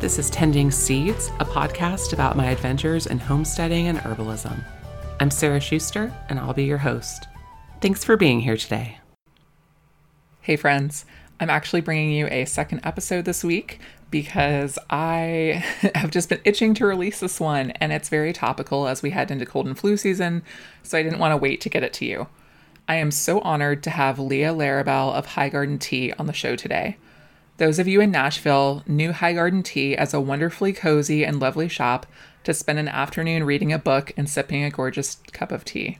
This is Tending Seeds, a podcast about my adventures in homesteading and herbalism. I'm Sarah Schuster, and I'll be your host. Thanks for being here today. Hey, friends. I'm actually bringing you a second episode this week because I have just been itching to release this one, and it's very topical as we head into cold and flu season, so I didn't want to wait to get it to you. I am so honored to have Leah Larrabell of High Garden Tea on the show today. Those of you in Nashville knew High Garden Tea as a wonderfully cozy and lovely shop to spend an afternoon reading a book and sipping a gorgeous cup of tea.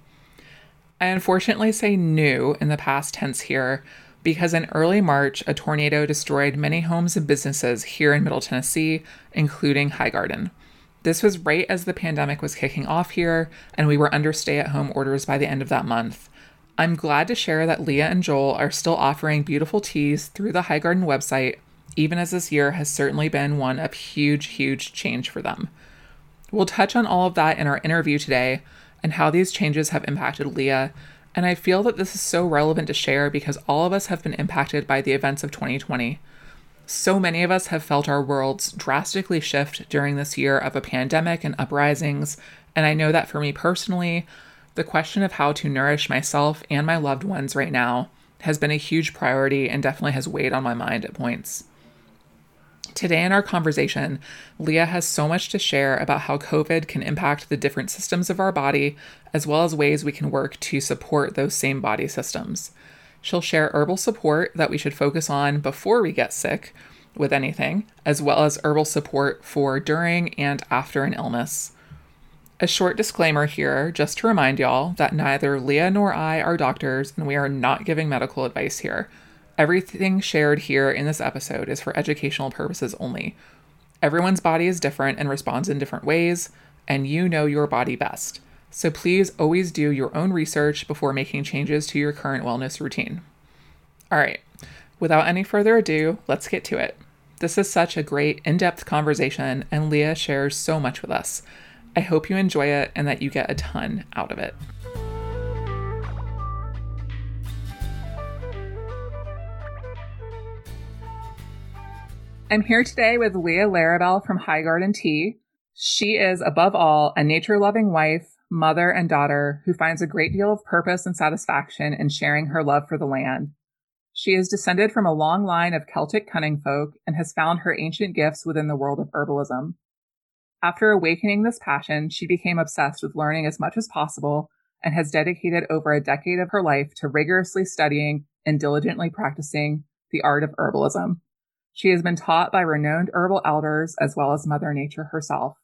I unfortunately say new in the past tense here because in early March, a tornado destroyed many homes and businesses here in Middle Tennessee, including High Garden. This was right as the pandemic was kicking off here, and we were under stay at home orders by the end of that month. I'm glad to share that Leah and Joel are still offering beautiful teas through the High Garden website, even as this year has certainly been one of huge, huge change for them. We'll touch on all of that in our interview today and how these changes have impacted Leah. And I feel that this is so relevant to share because all of us have been impacted by the events of 2020. So many of us have felt our worlds drastically shift during this year of a pandemic and uprisings. And I know that for me personally, the question of how to nourish myself and my loved ones right now has been a huge priority and definitely has weighed on my mind at points. Today, in our conversation, Leah has so much to share about how COVID can impact the different systems of our body, as well as ways we can work to support those same body systems. She'll share herbal support that we should focus on before we get sick with anything, as well as herbal support for during and after an illness. A short disclaimer here, just to remind y'all that neither Leah nor I are doctors and we are not giving medical advice here. Everything shared here in this episode is for educational purposes only. Everyone's body is different and responds in different ways, and you know your body best. So please always do your own research before making changes to your current wellness routine. All right, without any further ado, let's get to it. This is such a great, in depth conversation, and Leah shares so much with us. I hope you enjoy it and that you get a ton out of it. I'm here today with Leah Larrabell from High Garden Tea. She is, above all, a nature loving wife, mother, and daughter who finds a great deal of purpose and satisfaction in sharing her love for the land. She is descended from a long line of Celtic cunning folk and has found her ancient gifts within the world of herbalism. After awakening this passion, she became obsessed with learning as much as possible and has dedicated over a decade of her life to rigorously studying and diligently practicing the art of herbalism. She has been taught by renowned herbal elders as well as Mother Nature herself,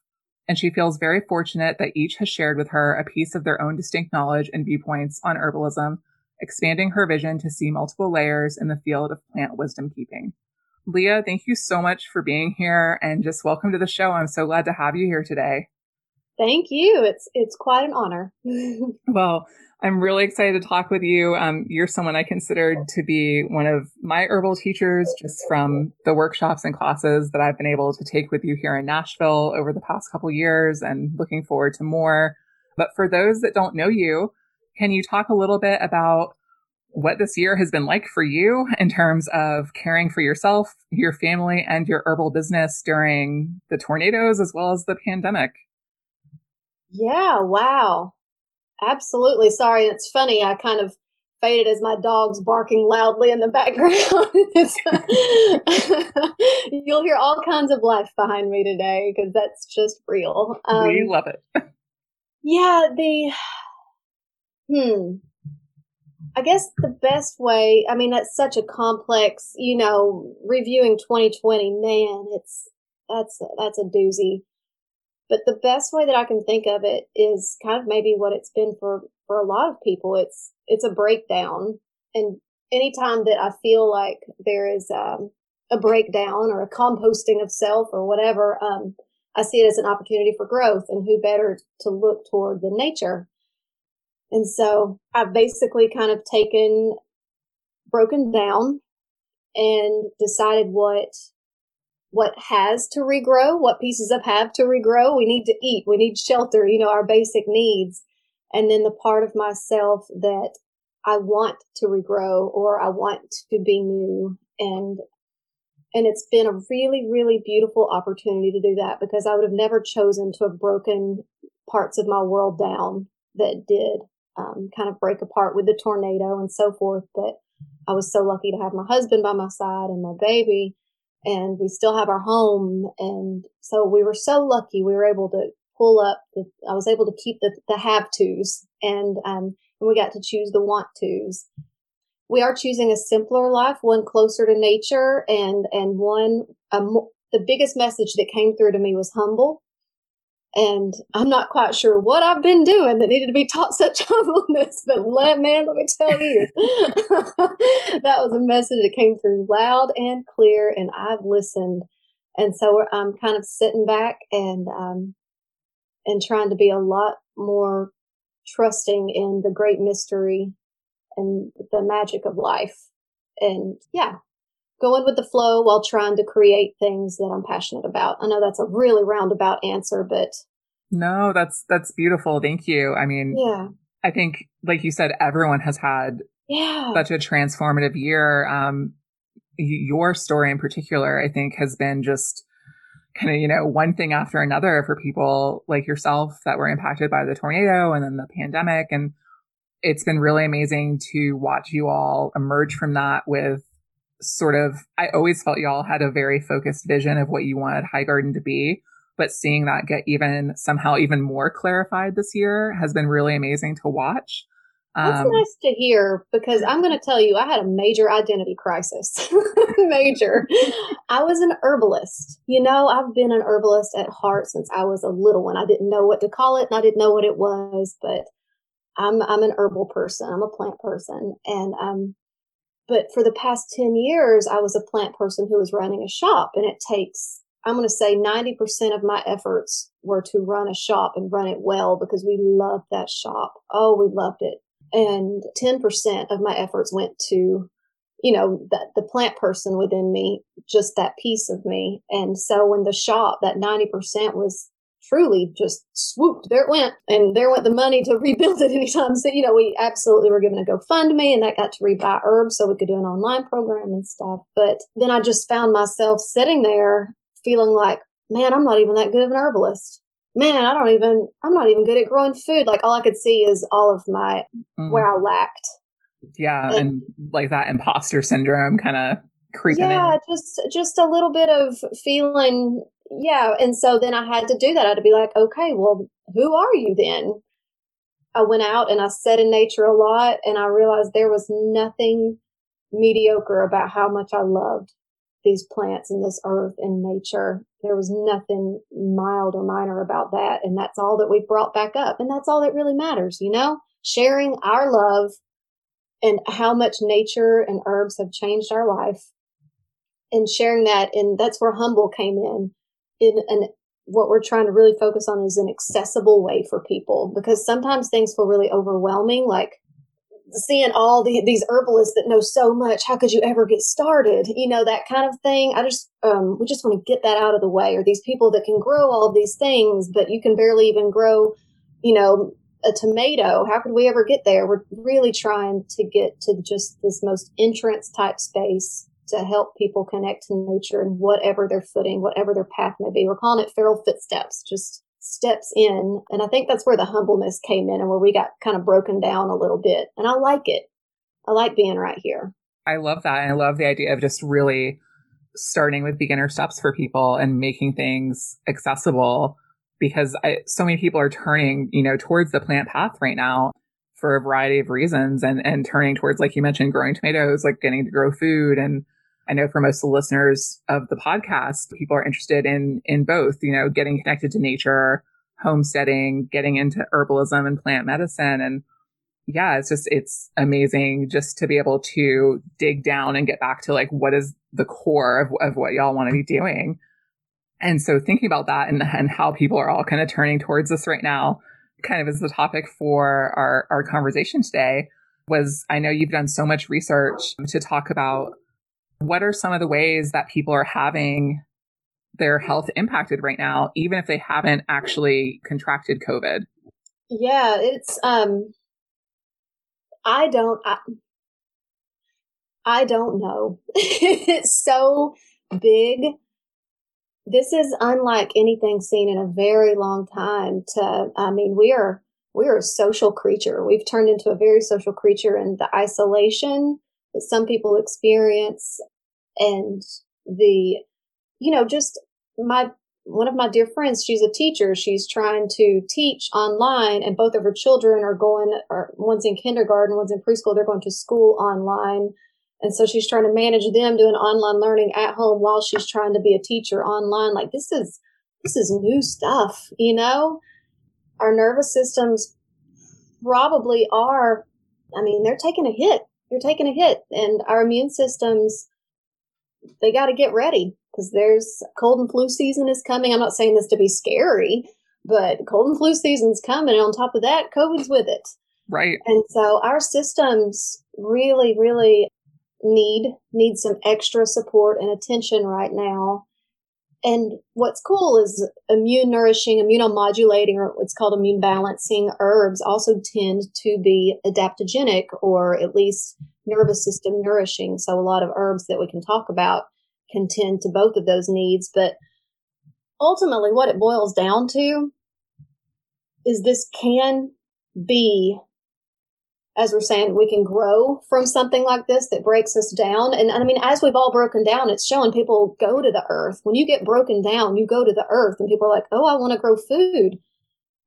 and she feels very fortunate that each has shared with her a piece of their own distinct knowledge and viewpoints on herbalism, expanding her vision to see multiple layers in the field of plant wisdom keeping. Leah, thank you so much for being here and just welcome to the show. I'm so glad to have you here today. Thank you. It's it's quite an honor. well, I'm really excited to talk with you. Um, you're someone I considered to be one of my herbal teachers just from the workshops and classes that I've been able to take with you here in Nashville over the past couple years and looking forward to more. But for those that don't know you, can you talk a little bit about what this year has been like for you in terms of caring for yourself, your family, and your herbal business during the tornadoes as well as the pandemic. Yeah, wow. Absolutely. Sorry, it's funny. I kind of faded as my dog's barking loudly in the background. You'll hear all kinds of life behind me today because that's just real. Um, we love it. yeah, the hmm I guess the best way, I mean, that's such a complex, you know, reviewing 2020, man, it's, that's, that's a doozy. But the best way that I can think of it is kind of maybe what it's been for, for a lot of people. It's, it's a breakdown. And anytime that I feel like there is, um, a breakdown or a composting of self or whatever, um, I see it as an opportunity for growth and who better to look toward than nature. And so I've basically kind of taken, broken down and decided what, what has to regrow, what pieces of have to regrow. We need to eat. We need shelter, you know, our basic needs. And then the part of myself that I want to regrow or I want to be new and And it's been a really, really beautiful opportunity to do that because I would have never chosen to have broken parts of my world down that did um, kind of break apart with the tornado and so forth. But I was so lucky to have my husband by my side and my baby, and we still have our home. And so we were so lucky we were able to pull up. The, I was able to keep the, the have tos, and um, and we got to choose the want tos. We are choosing a simpler life, one closer to nature, and and one. Um, the biggest message that came through to me was humble and I'm not quite sure what I've been doing that needed to be taught such humbleness, but let, man, let me tell you, that was a message that came through loud and clear, and I've listened. And so I'm kind of sitting back and, um, and trying to be a lot more trusting in the great mystery and the magic of life. And yeah, going with the flow while trying to create things that I'm passionate about. I know that's a really roundabout answer, but no, that's that's beautiful. Thank you. I mean, yeah. I think like you said everyone has had yeah. such a transformative year. Um your story in particular I think has been just kind of, you know, one thing after another for people like yourself that were impacted by the tornado and then the pandemic and it's been really amazing to watch you all emerge from that with sort of, I always felt y'all had a very focused vision of what you wanted High Garden to be. But seeing that get even somehow even more clarified this year has been really amazing to watch. That's um, nice to hear because I'm going to tell you, I had a major identity crisis. major. I was an herbalist. You know, I've been an herbalist at heart since I was a little one. I didn't know what to call it and I didn't know what it was, but I'm I'm an herbal person. I'm a plant person, and um, but for the past 10 years, I was a plant person who was running a shop and it takes, I'm going to say 90% of my efforts were to run a shop and run it well because we loved that shop. Oh, we loved it. And 10% of my efforts went to, you know, that the plant person within me, just that piece of me. And so when the shop, that 90% was truly just swooped. There it went. And there went the money to rebuild it anytime So, You know, we absolutely were given a GoFundMe and that got to rebuy herbs so we could do an online program and stuff. But then I just found myself sitting there feeling like, man, I'm not even that good of an herbalist. Man, I don't even, I'm not even good at growing food. Like all I could see is all of my, mm. where I lacked. Yeah. And, and like that imposter syndrome kind of creeping yeah, in. just, just a little bit of feeling yeah. And so then I had to do that. I had to be like, okay, well, who are you then? I went out and I sat in nature a lot and I realized there was nothing mediocre about how much I loved these plants and this earth and nature. There was nothing mild or minor about that. And that's all that we've brought back up. And that's all that really matters, you know, sharing our love and how much nature and herbs have changed our life and sharing that. And that's where humble came in in an what we're trying to really focus on is an accessible way for people because sometimes things feel really overwhelming like seeing all the, these herbalists that know so much how could you ever get started? You know that kind of thing. I just um, we just want to get that out of the way or these people that can grow all of these things but you can barely even grow you know a tomato. How could we ever get there? We're really trying to get to just this most entrance type space to help people connect to nature and whatever their footing, whatever their path may be. We're calling it feral footsteps, just steps in. And I think that's where the humbleness came in and where we got kind of broken down a little bit. And I like it. I like being right here. I love that. And I love the idea of just really starting with beginner steps for people and making things accessible because I, so many people are turning, you know, towards the plant path right now for a variety of reasons and, and turning towards, like you mentioned, growing tomatoes, like getting to grow food and I know for most of the listeners of the podcast, people are interested in in both, you know, getting connected to nature, homesteading, getting into herbalism and plant medicine. And yeah, it's just it's amazing just to be able to dig down and get back to like what is the core of, of what y'all want to be doing. And so thinking about that and, and how people are all kind of turning towards this right now, kind of is the topic for our, our conversation today was I know you've done so much research to talk about what are some of the ways that people are having their health impacted right now, even if they haven't actually contracted COVID? Yeah, it's um I don't I, I don't know. it's so big. This is unlike anything seen in a very long time. To, I mean, we are we are a social creature. We've turned into a very social creature, and the isolation that some people experience, and the, you know, just my one of my dear friends, she's a teacher. She's trying to teach online, and both of her children are going, or one's in kindergarten, one's in preschool. They're going to school online. And so she's trying to manage them doing online learning at home while she's trying to be a teacher online. Like this is, this is new stuff, you know? Our nervous systems probably are, I mean, they're taking a hit. They're taking a hit. And our immune systems, they got to get ready because there's cold and flu season is coming. I'm not saying this to be scary, but cold and flu season's coming. And on top of that, COVID's with it. Right. And so our systems really, really need need some extra support and attention right now. And what's cool is immune nourishing, immunomodulating, or what's called immune balancing herbs also tend to be adaptogenic or at least nervous system nourishing. So a lot of herbs that we can talk about can tend to both of those needs. But ultimately, what it boils down to is this can be, as we're saying, we can grow from something like this that breaks us down. And I mean, as we've all broken down, it's showing people go to the earth. When you get broken down, you go to the earth, and people are like, oh, I want to grow food.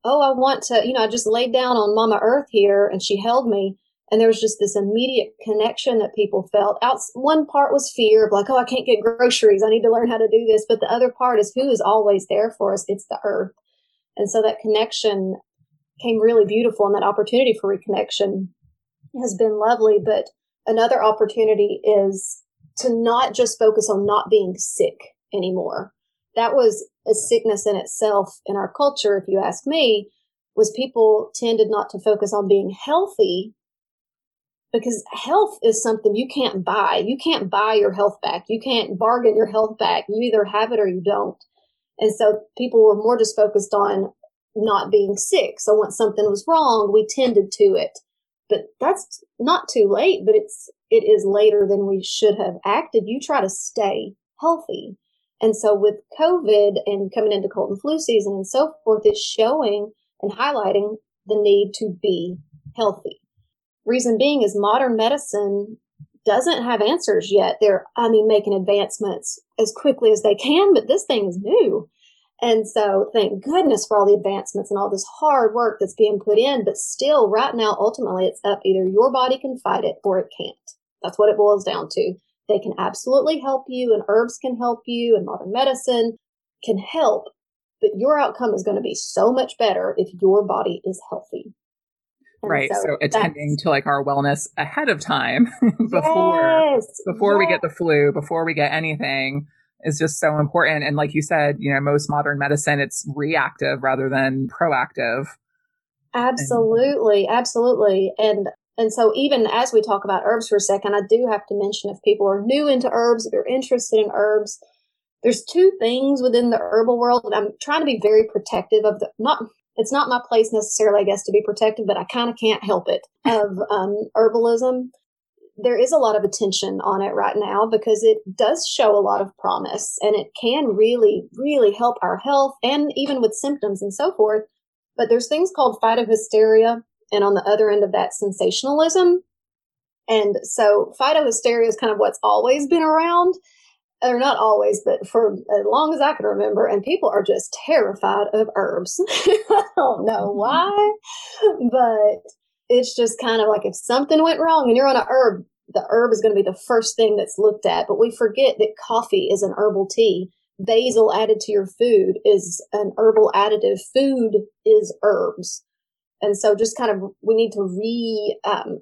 Oh, I want to, you know, I just laid down on Mama Earth here and she held me and there was just this immediate connection that people felt out one part was fear of like oh i can't get groceries i need to learn how to do this but the other part is who is always there for us it's the earth and so that connection came really beautiful and that opportunity for reconnection has been lovely but another opportunity is to not just focus on not being sick anymore that was a sickness in itself in our culture if you ask me was people tended not to focus on being healthy because health is something you can't buy. You can't buy your health back. You can't bargain your health back. You either have it or you don't. And so people were more just focused on not being sick. So once something was wrong, we tended to it. But that's not too late, but it's it is later than we should have acted. You try to stay healthy. And so with COVID and coming into cold and flu season and so forth, it's showing and highlighting the need to be healthy. Reason being is modern medicine doesn't have answers yet. They're, I mean, making advancements as quickly as they can, but this thing is new. And so thank goodness for all the advancements and all this hard work that's being put in. But still, right now, ultimately, it's up either your body can fight it or it can't. That's what it boils down to. They can absolutely help you, and herbs can help you, and modern medicine can help. But your outcome is going to be so much better if your body is healthy. And right. So, so attending to like our wellness ahead of time before yes, before yes. we get the flu, before we get anything is just so important. And like you said, you know, most modern medicine it's reactive rather than proactive. Absolutely, absolutely. And and so even as we talk about herbs for a second, I do have to mention if people are new into herbs, if you're interested in herbs, there's two things within the herbal world I'm trying to be very protective of the not it's not my place necessarily, I guess, to be protective, but I kind of can't help it of um, herbalism. There is a lot of attention on it right now because it does show a lot of promise and it can really, really help our health and even with symptoms and so forth. But there's things called phytohysteria, and on the other end of that, sensationalism. And so phytohysteria is kind of what's always been around or not always, but for as long as I can remember, and people are just terrified of herbs. I don't know mm-hmm. why, but it's just kind of like if something went wrong and you're on a herb, the herb is going to be the first thing that's looked at. But we forget that coffee is an herbal tea. Basil added to your food is an herbal additive. Food is herbs. And so just kind of, we need to re um,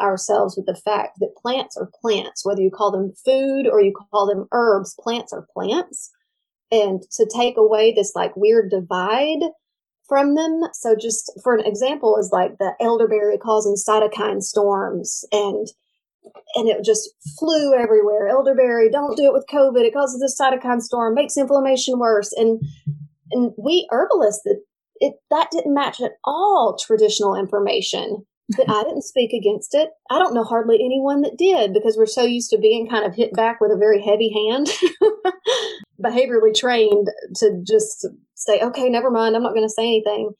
ourselves with the fact that plants are plants, whether you call them food or you call them herbs, plants are plants. And to take away this like weird divide from them. So just for an example is like the elderberry causing cytokine storms and and it just flew everywhere. Elderberry, don't do it with COVID. It causes this cytokine storm, makes inflammation worse. And and we herbalists that it that didn't match at all traditional information but I didn't speak against it. I don't know hardly anyone that did because we're so used to being kind of hit back with a very heavy hand, behaviorally trained to just say, okay, never mind, I'm not going to say anything.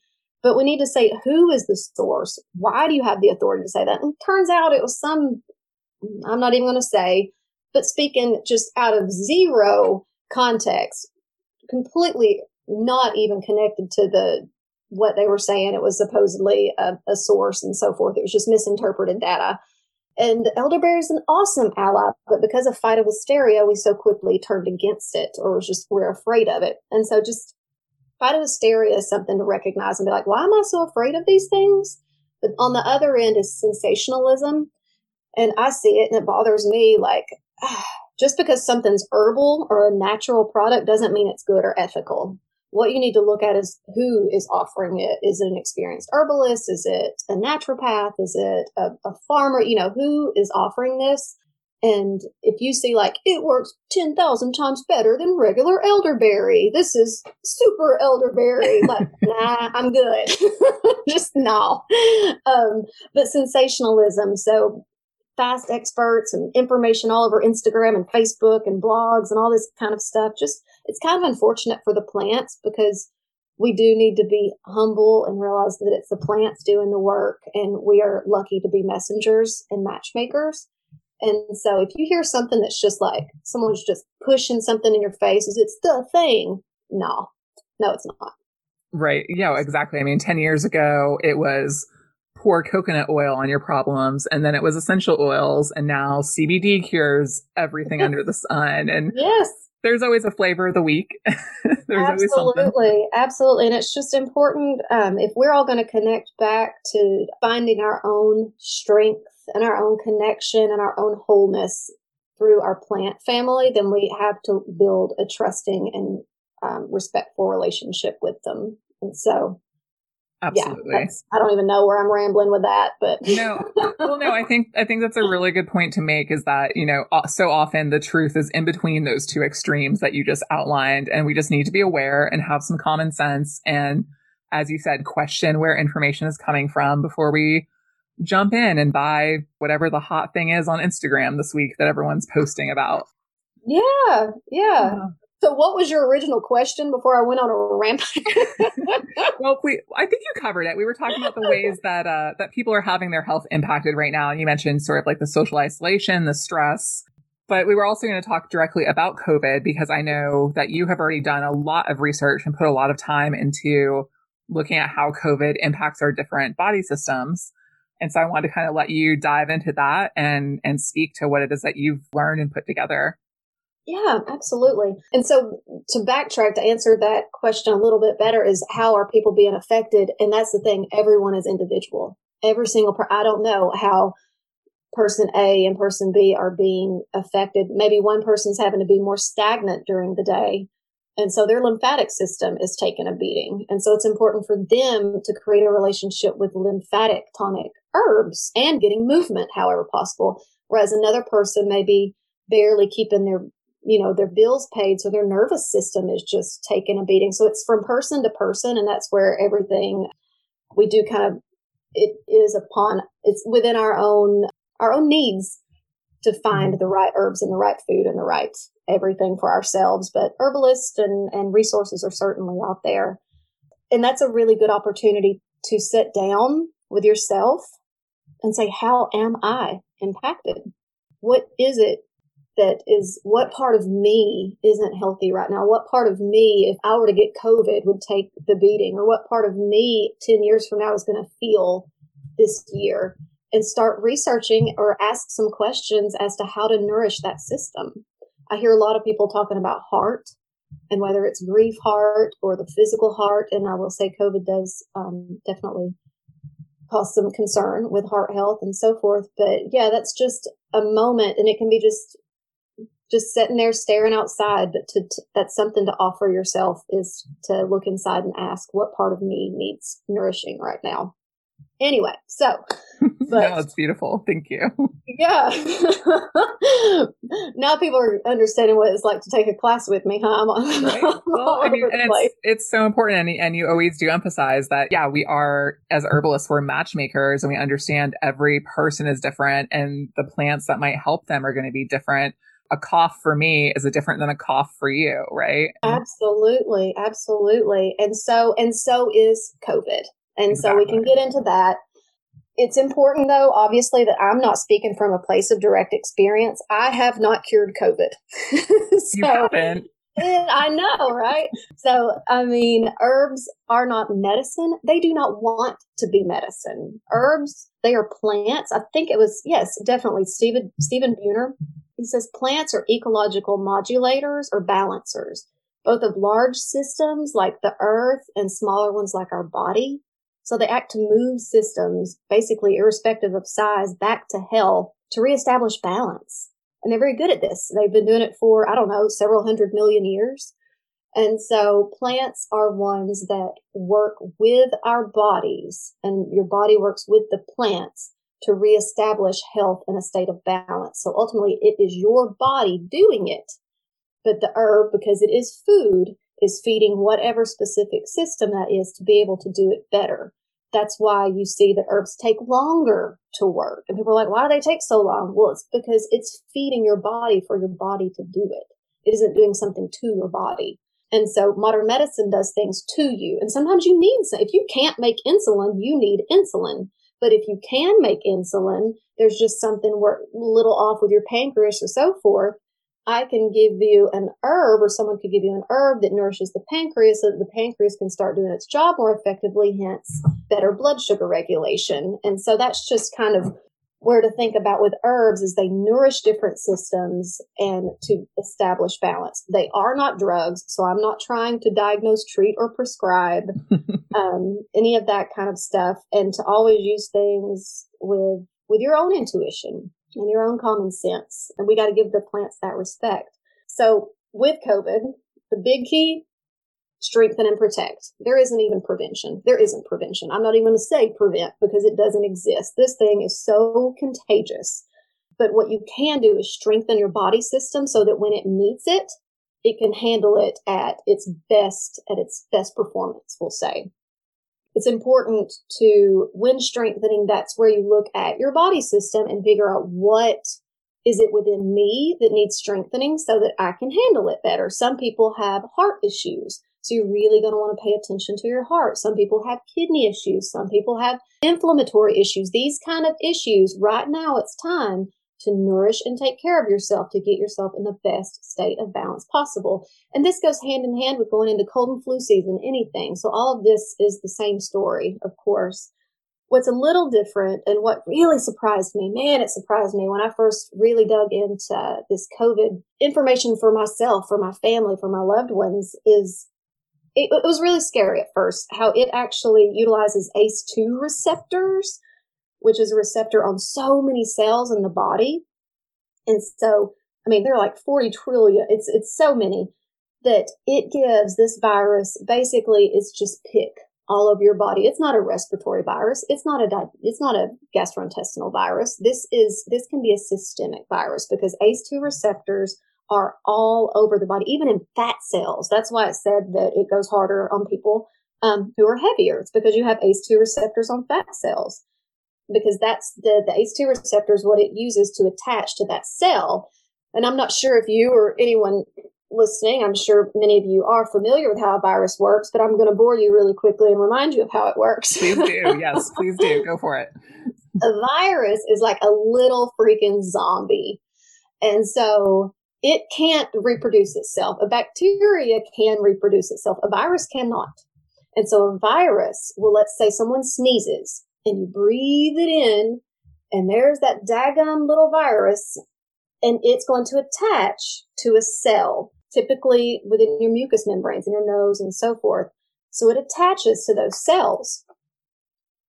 But we need to say, who is the source? Why do you have the authority to say that? And turns out it was some, I'm not even going to say, but speaking just out of zero context, completely not even connected to the what they were saying. It was supposedly a, a source and so forth. It was just misinterpreted data. And elderberry is an awesome ally, but because of phytohysteria, we so quickly turned against it or was just we're afraid of it. And so just phytohysteria is something to recognize and be like, why am I so afraid of these things? But on the other end is sensationalism. And I see it and it bothers me like just because something's herbal or a natural product doesn't mean it's good or ethical what you need to look at is who is offering it. Is it an experienced herbalist? Is it a naturopath? Is it a, a farmer? You know, who is offering this? And if you see like it works 10,000 times better than regular elderberry, this is super elderberry. Like, nah, I'm good. Just no. Um, but sensationalism. So fast experts and information all over Instagram and Facebook and blogs and all this kind of stuff. Just it's kind of unfortunate for the plants because we do need to be humble and realize that it's the plants doing the work and we are lucky to be messengers and matchmakers. And so if you hear something that's just like someone's just pushing something in your face, is it's the thing? No, no, it's not. Right. Yeah, exactly. I mean, 10 years ago, it was pour coconut oil on your problems and then it was essential oils and now CBD cures everything under the sun. And yes there's always a flavor of the week. absolutely, absolutely, and it's just important um, if we're all going to connect back to finding our own strength and our own connection and our own wholeness through our plant family, then we have to build a trusting and um, respectful relationship with them. And so, Absolutely. Yeah, I don't even know where I'm rambling with that, but no. Well, no, I think I think that's a really good point to make. Is that you know so often the truth is in between those two extremes that you just outlined, and we just need to be aware and have some common sense, and as you said, question where information is coming from before we jump in and buy whatever the hot thing is on Instagram this week that everyone's posting about. Yeah, yeah. So, what was your original question before I went on a rampage? well, we, I think you covered it. We were talking about the ways that uh, that people are having their health impacted right now, and you mentioned sort of like the social isolation, the stress. But we were also going to talk directly about COVID because I know that you have already done a lot of research and put a lot of time into looking at how COVID impacts our different body systems. And so I wanted to kind of let you dive into that and and speak to what it is that you've learned and put together. Yeah, absolutely. And so to backtrack to answer that question a little bit better is how are people being affected? And that's the thing, everyone is individual. Every single per I don't know how person A and person B are being affected. Maybe one person's having to be more stagnant during the day. And so their lymphatic system is taking a beating. And so it's important for them to create a relationship with lymphatic tonic herbs and getting movement however possible. Whereas another person may be barely keeping their you know, their bills paid. So their nervous system is just taking a beating. So it's from person to person. And that's where everything we do kind of, it is upon, it's within our own, our own needs to find mm-hmm. the right herbs and the right food and the right everything for ourselves. But herbalists and, and resources are certainly out there. And that's a really good opportunity to sit down with yourself and say, how am I impacted? What is it that is what part of me isn't healthy right now? What part of me, if I were to get COVID, would take the beating? Or what part of me 10 years from now is going to feel this year? And start researching or ask some questions as to how to nourish that system. I hear a lot of people talking about heart and whether it's grief heart or the physical heart. And I will say COVID does um, definitely cause some concern with heart health and so forth. But yeah, that's just a moment and it can be just just sitting there staring outside, but to, to, that's something to offer yourself is to look inside and ask what part of me needs nourishing right now. Anyway, so but, no, it's beautiful. Thank you. Yeah. now people are understanding what it's like to take a class with me, huh? Right? well, I mean, it's, it's so important. And, and you always do emphasize that, yeah, we are, as herbalists, we're matchmakers and we understand every person is different and the plants that might help them are going to be different a cough for me is a different than a cough for you, right? Absolutely, absolutely. And so and so is COVID. And exactly. so we can get into that. It's important though, obviously, that I'm not speaking from a place of direct experience. I have not cured COVID. so, you haven't. I know, right? So, I mean, herbs are not medicine. They do not want to be medicine. Herbs, they are plants. I think it was, yes, definitely Stephen, Stephen Buhner he says plants are ecological modulators or balancers, both of large systems like the earth and smaller ones like our body. So they act to move systems, basically irrespective of size, back to health to reestablish balance. And they're very good at this. They've been doing it for, I don't know, several hundred million years. And so plants are ones that work with our bodies and your body works with the plants to reestablish health in a state of balance. So ultimately, it is your body doing it. But the herb, because it is food, is feeding whatever specific system that is to be able to do it better. That's why you see that herbs take longer to work. And people are like, why do they take so long? Well, it's because it's feeding your body for your body to do it. It isn't doing something to your body. And so modern medicine does things to you. And sometimes you need, if you can't make insulin, you need insulin. But if you can make insulin, there's just something a little off with your pancreas or so forth. I can give you an herb or someone could give you an herb that nourishes the pancreas so that the pancreas can start doing its job more effectively, hence better blood sugar regulation. And so that's just kind of where to think about with herbs is they nourish different systems and to establish balance. They are not drugs, so I'm not trying to diagnose, treat, or prescribe um, any of that kind of stuff. And to always use things with with your own intuition and your own common sense. And we got to give the plants that respect. So with COVID, the big key strengthen and protect. There isn't even prevention. There isn't prevention. I'm not even going to say prevent because it doesn't exist. This thing is so contagious. But what you can do is strengthen your body system so that when it meets it, it can handle it at its best, at its best performance, we'll say. It's important to, when strengthening, that's where you look at your body system and figure out what is it within me that needs strengthening so that I can handle it better? Some people have heart issues. So you're really going to want to pay attention to your heart. Some people have kidney issues. Some people have inflammatory issues. These kind of issues, right now it's time to nourish and take care of yourself to get yourself in the best state of balance possible. And this goes hand in hand with going into cold and flu season, anything. So all of this is the same story, of course. What's a little different and what really surprised me, man, it surprised me when I first really dug into this COVID information for myself, for my family, for my loved ones is it, it was really scary at first how it actually utilizes ACE2 receptors, which is a receptor on so many cells in the body. And so, I mean, there are like 40 trillion. It's, it's so many that it gives this virus basically it's just pick all over your body. It's not a respiratory virus. It's not a di- it's not a gastrointestinal virus. This is this can be a systemic virus because ACE2 receptors are all over the body, even in fat cells. That's why it said that it goes harder on people um, who are heavier. It's because you have ACE2 receptors on fat cells. Because that's the, the ACE2 receptor is what it uses to attach to that cell. And I'm not sure if you or anyone listening, I'm sure many of you are familiar with how a virus works, but I'm going to bore you really quickly and remind you of how it works. Please do. Yes, please do. Go for it. A virus is like a little freaking zombie. And so it can't reproduce itself. A bacteria can reproduce itself. A virus cannot. And so a virus, well, let's say someone sneezes and you breathe it in and there's that daggum little virus and it's going to attach to a cell, typically within your mucous membranes in your nose and so forth. So it attaches to those cells.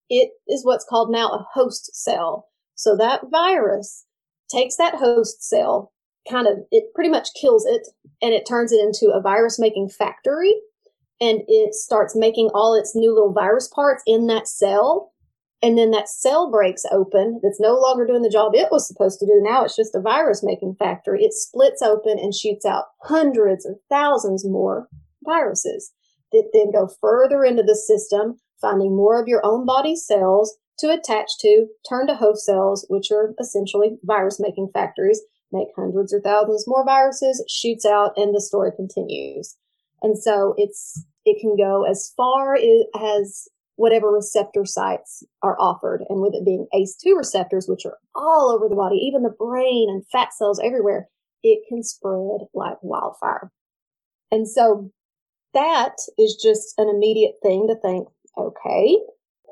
It is what's called now a host cell. So that virus takes that host cell, kind of it pretty much kills it and it turns it into a virus making factory and it starts making all its new little virus parts in that cell and then that cell breaks open. That's no longer doing the job it was supposed to do. Now it's just a virus making factory. It splits open and shoots out hundreds or thousands more viruses that then go further into the system finding more of your own body cells to attach to turn to host cells which are essentially virus making factories make hundreds or thousands more viruses shoots out and the story continues and so it's it can go as far as whatever receptor sites are offered. And with it being ACE2 receptors, which are all over the body, even the brain and fat cells everywhere, it can spread like wildfire. And so that is just an immediate thing to think, okay,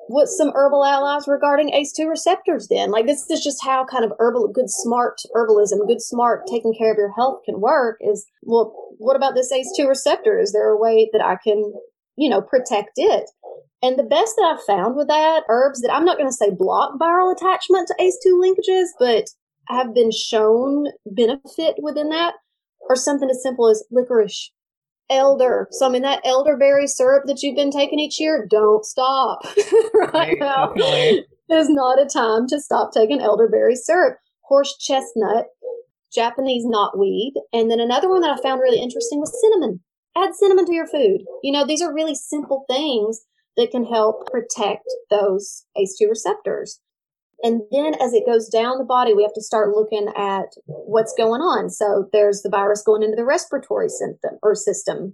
what's some herbal allies regarding ACE2 receptors then? Like this is just how kind of herbal, good smart herbalism, good smart taking care of your health can work is, well, what about this ACE2 receptor? Is there a way that I can, you know, protect it? And the best that I've found with that, herbs that I'm not going to say block viral attachment to ACE2 linkages, but have been shown benefit within that, are something as simple as licorice, elder. So I mean that elderberry syrup that you've been taking each year, don't stop. right, right now definitely. is not a time to stop taking elderberry syrup. Horse chestnut, Japanese knotweed, and then another one that I found really interesting was cinnamon. Add cinnamon to your food. You know, these are really simple things that can help protect those ACE2 receptors. And then as it goes down the body, we have to start looking at what's going on. So there's the virus going into the respiratory symptom or system.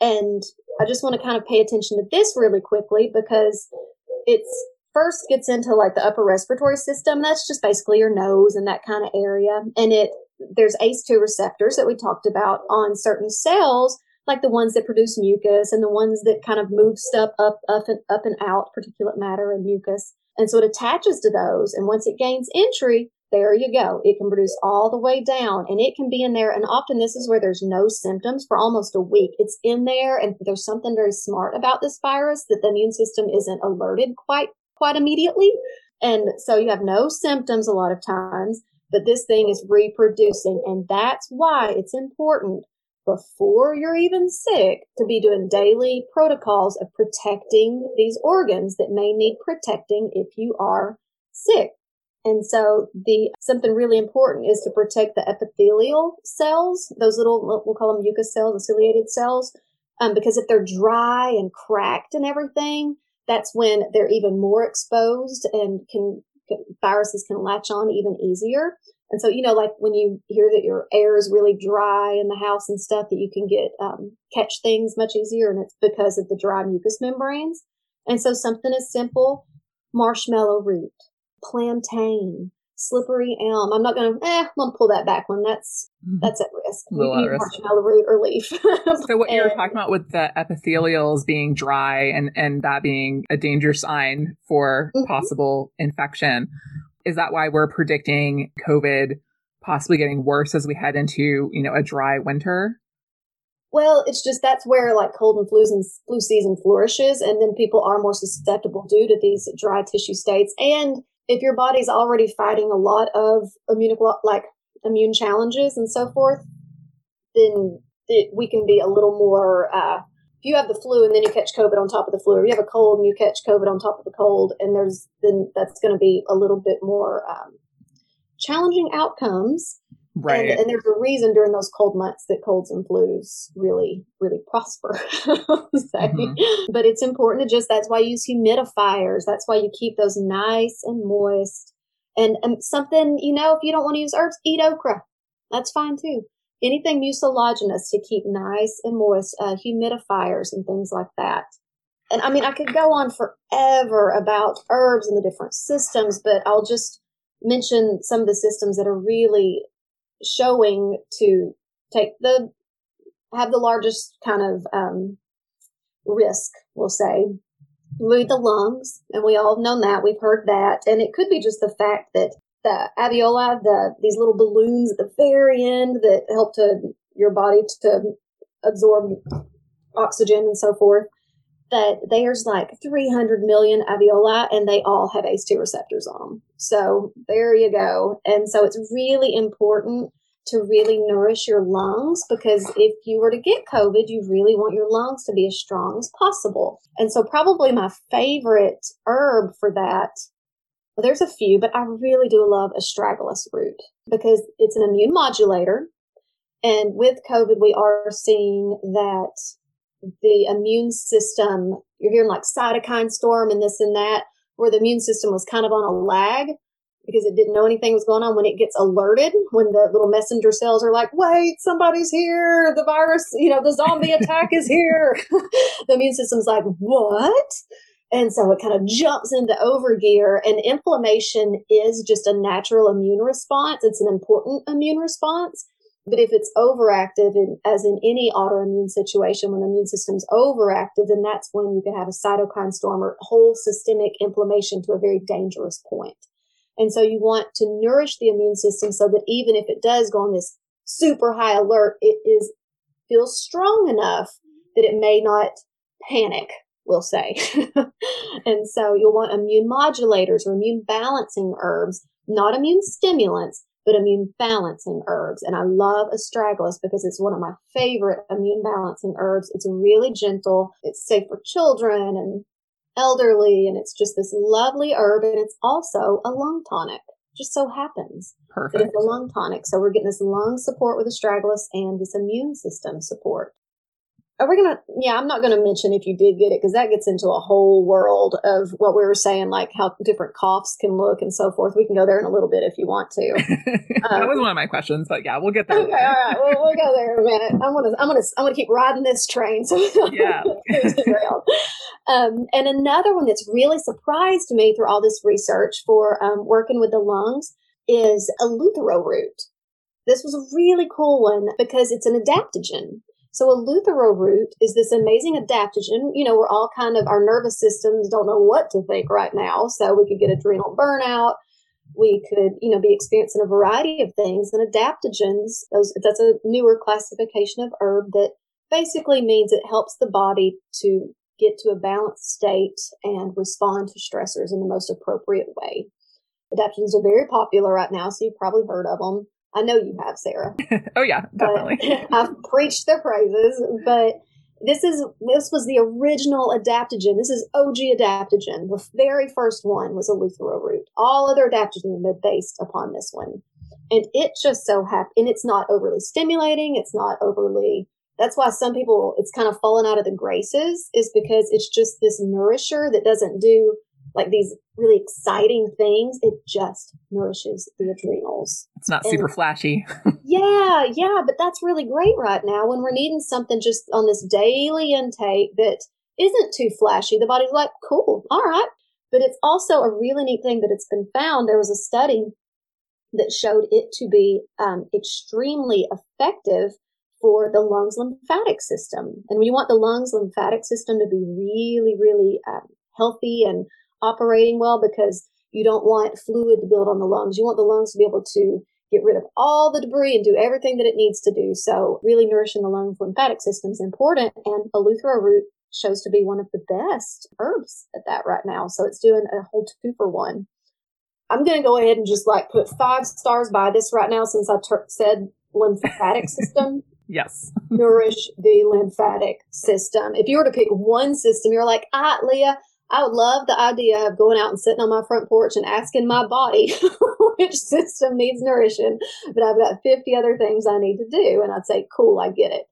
And I just want to kind of pay attention to this really quickly because it's first gets into like the upper respiratory system. That's just basically your nose and that kind of area. And it, there's ACE2 receptors that we talked about on certain cells like the ones that produce mucus and the ones that kind of move stuff up, up and up and out, particulate matter and mucus. And so it attaches to those. And once it gains entry, there you go. It can produce all the way down and it can be in there. And often this is where there's no symptoms for almost a week. It's in there and there's something very smart about this virus that the immune system isn't alerted quite, quite immediately. And so you have no symptoms a lot of times, but this thing is reproducing. And that's why it's important before you're even sick to be doing daily protocols of protecting these organs that may need protecting if you are sick. And so the something really important is to protect the epithelial cells, those little we'll call them mucus cells, ciliated cells, um, because if they're dry and cracked and everything, that's when they're even more exposed and can, can viruses can latch on even easier. And so, you know, like when you hear that your air is really dry in the house and stuff, that you can get um, catch things much easier, and it's because of the dry mucous membranes. And so, something as simple, marshmallow root, plantain, slippery elm. I'm not gonna. Eh, I'm gonna pull that back one. That's mm-hmm. that's at risk. We risk. marshmallow root or leaf. so what you were talking about with the epithelials being dry and and that being a danger sign for mm-hmm. possible infection is that why we're predicting COVID possibly getting worse as we head into, you know, a dry winter? Well, it's just that's where like cold and flus and flu season flourishes, and then people are more susceptible due to these dry tissue states. And if your body's already fighting a lot of immune like immune challenges and so forth, then it, we can be a little more uh, you have the flu and then you catch COVID on top of the flu, or you have a cold and you catch COVID on top of the cold, and there's then that's going to be a little bit more um, challenging outcomes. Right. And, and, there's a reason during those cold months that colds and flus really, really prosper. mm-hmm. But it's important to just, that's why you use humidifiers. That's why you keep those nice and moist. And, and something, you know, if you don't want to use herbs, eat okra. That's fine too anything mucilaginous to keep nice and moist, uh, humidifiers and things like that. And I mean, I could go on forever about herbs and the different systems, but I'll just mention some of the systems that are really showing to take the have the largest kind of um, risk, we'll say, with the lungs, and we all know that we've heard that, and it could be just the fact that the alveoli, the these little balloons at the very end that help to your body to absorb oxygen and so forth. That there's like 300 million alveoli and they all have ACE2 receptors on. So there you go. And so it's really important to really nourish your lungs because if you were to get COVID, you really want your lungs to be as strong as possible. And so, probably my favorite herb for that, well, there's a few, but I really do love astragalus root because it's an immune modulator. And with COVID, we are seeing that the immune system, you're hearing like cytokine storm and this and that, where the immune system was kind of on a lag because it didn't know anything was going on. When it gets alerted when the little messenger cells are like wait somebody's here. The virus you know the zombie attack is here. The immune system's like what and so it kind of jumps into overgear and inflammation is just a natural immune response it's an important immune response but if it's overactive, in, as in any autoimmune situation, when the immune system's overactive, then that's when you can have a cytokine storm or whole systemic inflammation to a very dangerous point. And so you want to nourish the immune system so that even if it does go on this super high alert, it is feels strong enough that it may not panic, we'll say. and so you'll want immune modulators or immune balancing herbs, not immune stimulants, but immune balancing herbs. And I love astragalus because it's one of my favorite immune balancing herbs. It's really gentle. It's safe for children and elderly, and it's just this lovely herb, and it's also a lung tonic. Just so happens Perfect. that it's a lung tonic. So we're getting this lung support with astragalus and this immune system support. Are we gonna? Yeah, I'm not gonna mention if you did get it because that gets into a whole world of what we were saying, like how different coughs can look and so forth. We can go there in a little bit if you want to. that um, was one of my questions, but yeah, we'll get there. Okay, all right, we'll, we'll go there in a minute. I'm gonna, I'm gonna, I'm gonna keep riding this train. So yeah. um, and another one that's really surprised me through all this research for um, working with the lungs is eleuthero root. This was a really cool one because it's an adaptogen. So a eleuthero root is this amazing adaptogen. You know, we're all kind of, our nervous systems don't know what to think right now. So we could get adrenal burnout. We could, you know, be experiencing a variety of things. And adaptogens, those, that's a newer classification of herb that basically means it helps the body to get to a balanced state and respond to stressors in the most appropriate way. Adaptogens are very popular right now, so you've probably heard of them. I know you have, Sarah. oh yeah, definitely. I've preached their praises, but this is this was the original adaptogen. This is OG adaptogen. The very first one was eleuthero root. All other adaptogens have been based upon this one, and it just so happened. And it's not overly stimulating. It's not overly. That's why some people it's kind of fallen out of the graces is because it's just this nourisher that doesn't do like these really exciting things, it just nourishes the adrenals. It's not and, super flashy. yeah, yeah, but that's really great right now when we're needing something just on this daily intake that isn't too flashy. The body's like, cool, all right. But it's also a really neat thing that it's been found. There was a study that showed it to be um, extremely effective for the lungs lymphatic system. And we want the lungs lymphatic system to be really, really um, healthy and operating well because you don't want fluid to build on the lungs. You want the lungs to be able to get rid of all the debris and do everything that it needs to do. So really nourishing the lungs lymphatic system is important. And eleuthero root shows to be one of the best herbs at that right now. So it's doing a whole two for one. I'm going to go ahead and just like put five stars by this right now since I ter- said lymphatic system. Yes. Nourish the lymphatic system. If you were to pick one system, you're like, ah, Leah, I would love the idea of going out and sitting on my front porch and asking my body which system needs nourishing, but I've got 50 other things I need to do. And I'd say, cool, I get it.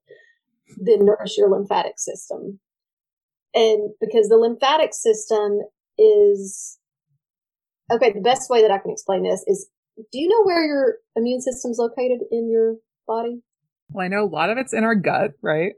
Then nourish your lymphatic system. And because the lymphatic system is, okay, the best way that I can explain this is do you know where your immune system's located in your body? Well, I know a lot of it's in our gut, right?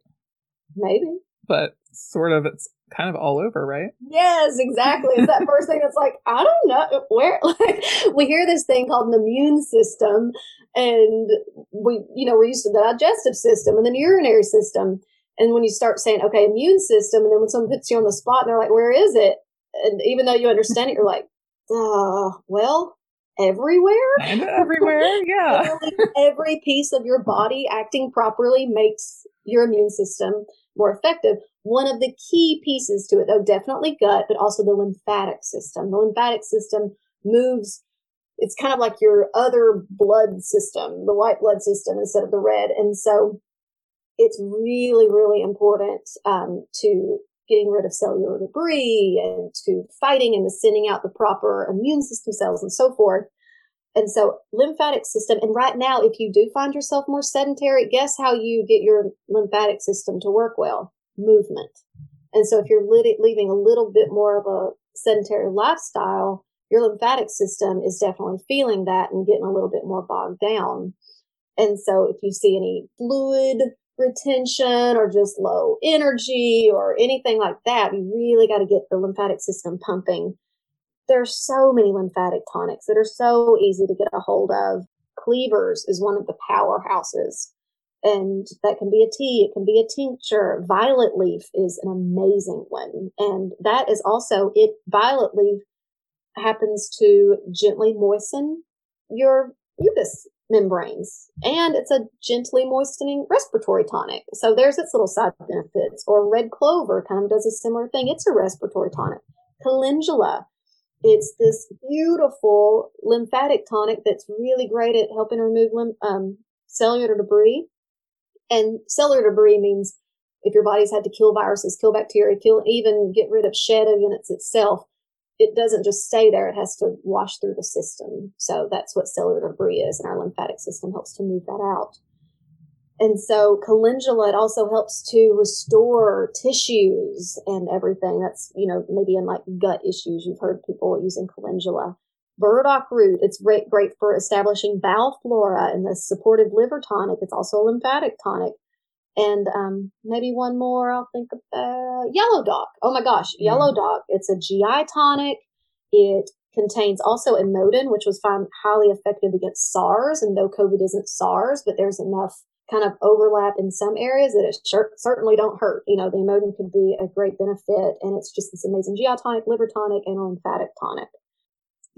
Maybe. But sort of it's kind of all over, right? Yes, exactly. It's that first thing that's like, I don't know where like we hear this thing called an immune system and we you know, we're used to the digestive system and then urinary system. And when you start saying, okay, immune system, and then when someone puts you on the spot and they're like, where is it? And even though you understand it, you're like, uh, well, everywhere. And everywhere, yeah. every piece of your body acting properly makes your immune system more effective. One of the key pieces to it, though, definitely gut, but also the lymphatic system. The lymphatic system moves it's kind of like your other blood system, the white blood system instead of the red. And so it's really, really important um, to getting rid of cellular debris and to fighting and to sending out the proper immune system cells and so forth. And so lymphatic system, and right now, if you do find yourself more sedentary, guess how you get your lymphatic system to work well? Movement. And so if you're leaving a little bit more of a sedentary lifestyle, your lymphatic system is definitely feeling that and getting a little bit more bogged down. And so if you see any fluid retention or just low energy or anything like that, you really got to get the lymphatic system pumping. There's so many lymphatic tonics that are so easy to get a hold of. Cleavers is one of the powerhouses. And that can be a tea, it can be a tincture. Violet leaf is an amazing one. And that is also it violet leaf happens to gently moisten your mucus membranes and it's a gently moistening respiratory tonic. So there's its little side benefits. Or red clover kind of does a similar thing. It's a respiratory tonic. Calendula. It's this beautiful lymphatic tonic that's really great at helping remove um, cellular debris. And cellular debris means if your body's had to kill viruses, kill bacteria, kill even get rid of shed units itself, it doesn't just stay there. It has to wash through the system. So that's what cellular debris is. And our lymphatic system helps to move that out. And so calendula, it also helps to restore tissues and everything. That's, you know, maybe in like gut issues. You've heard people using calendula. Burdock root, it's great, great for establishing bowel flora and the supportive liver tonic. It's also a lymphatic tonic and um, maybe one more I'll think about yellow dock. Oh my gosh, mm. yellow dock. It's a GI tonic. It contains also emodin, which was found highly effective against SARS. And though COVID isn't SARS, but there's enough kind of overlap in some areas that it sure, certainly don't hurt. You know, the emodin could be a great benefit, and it's just this amazing GI tonic, liver tonic, and lymphatic tonic.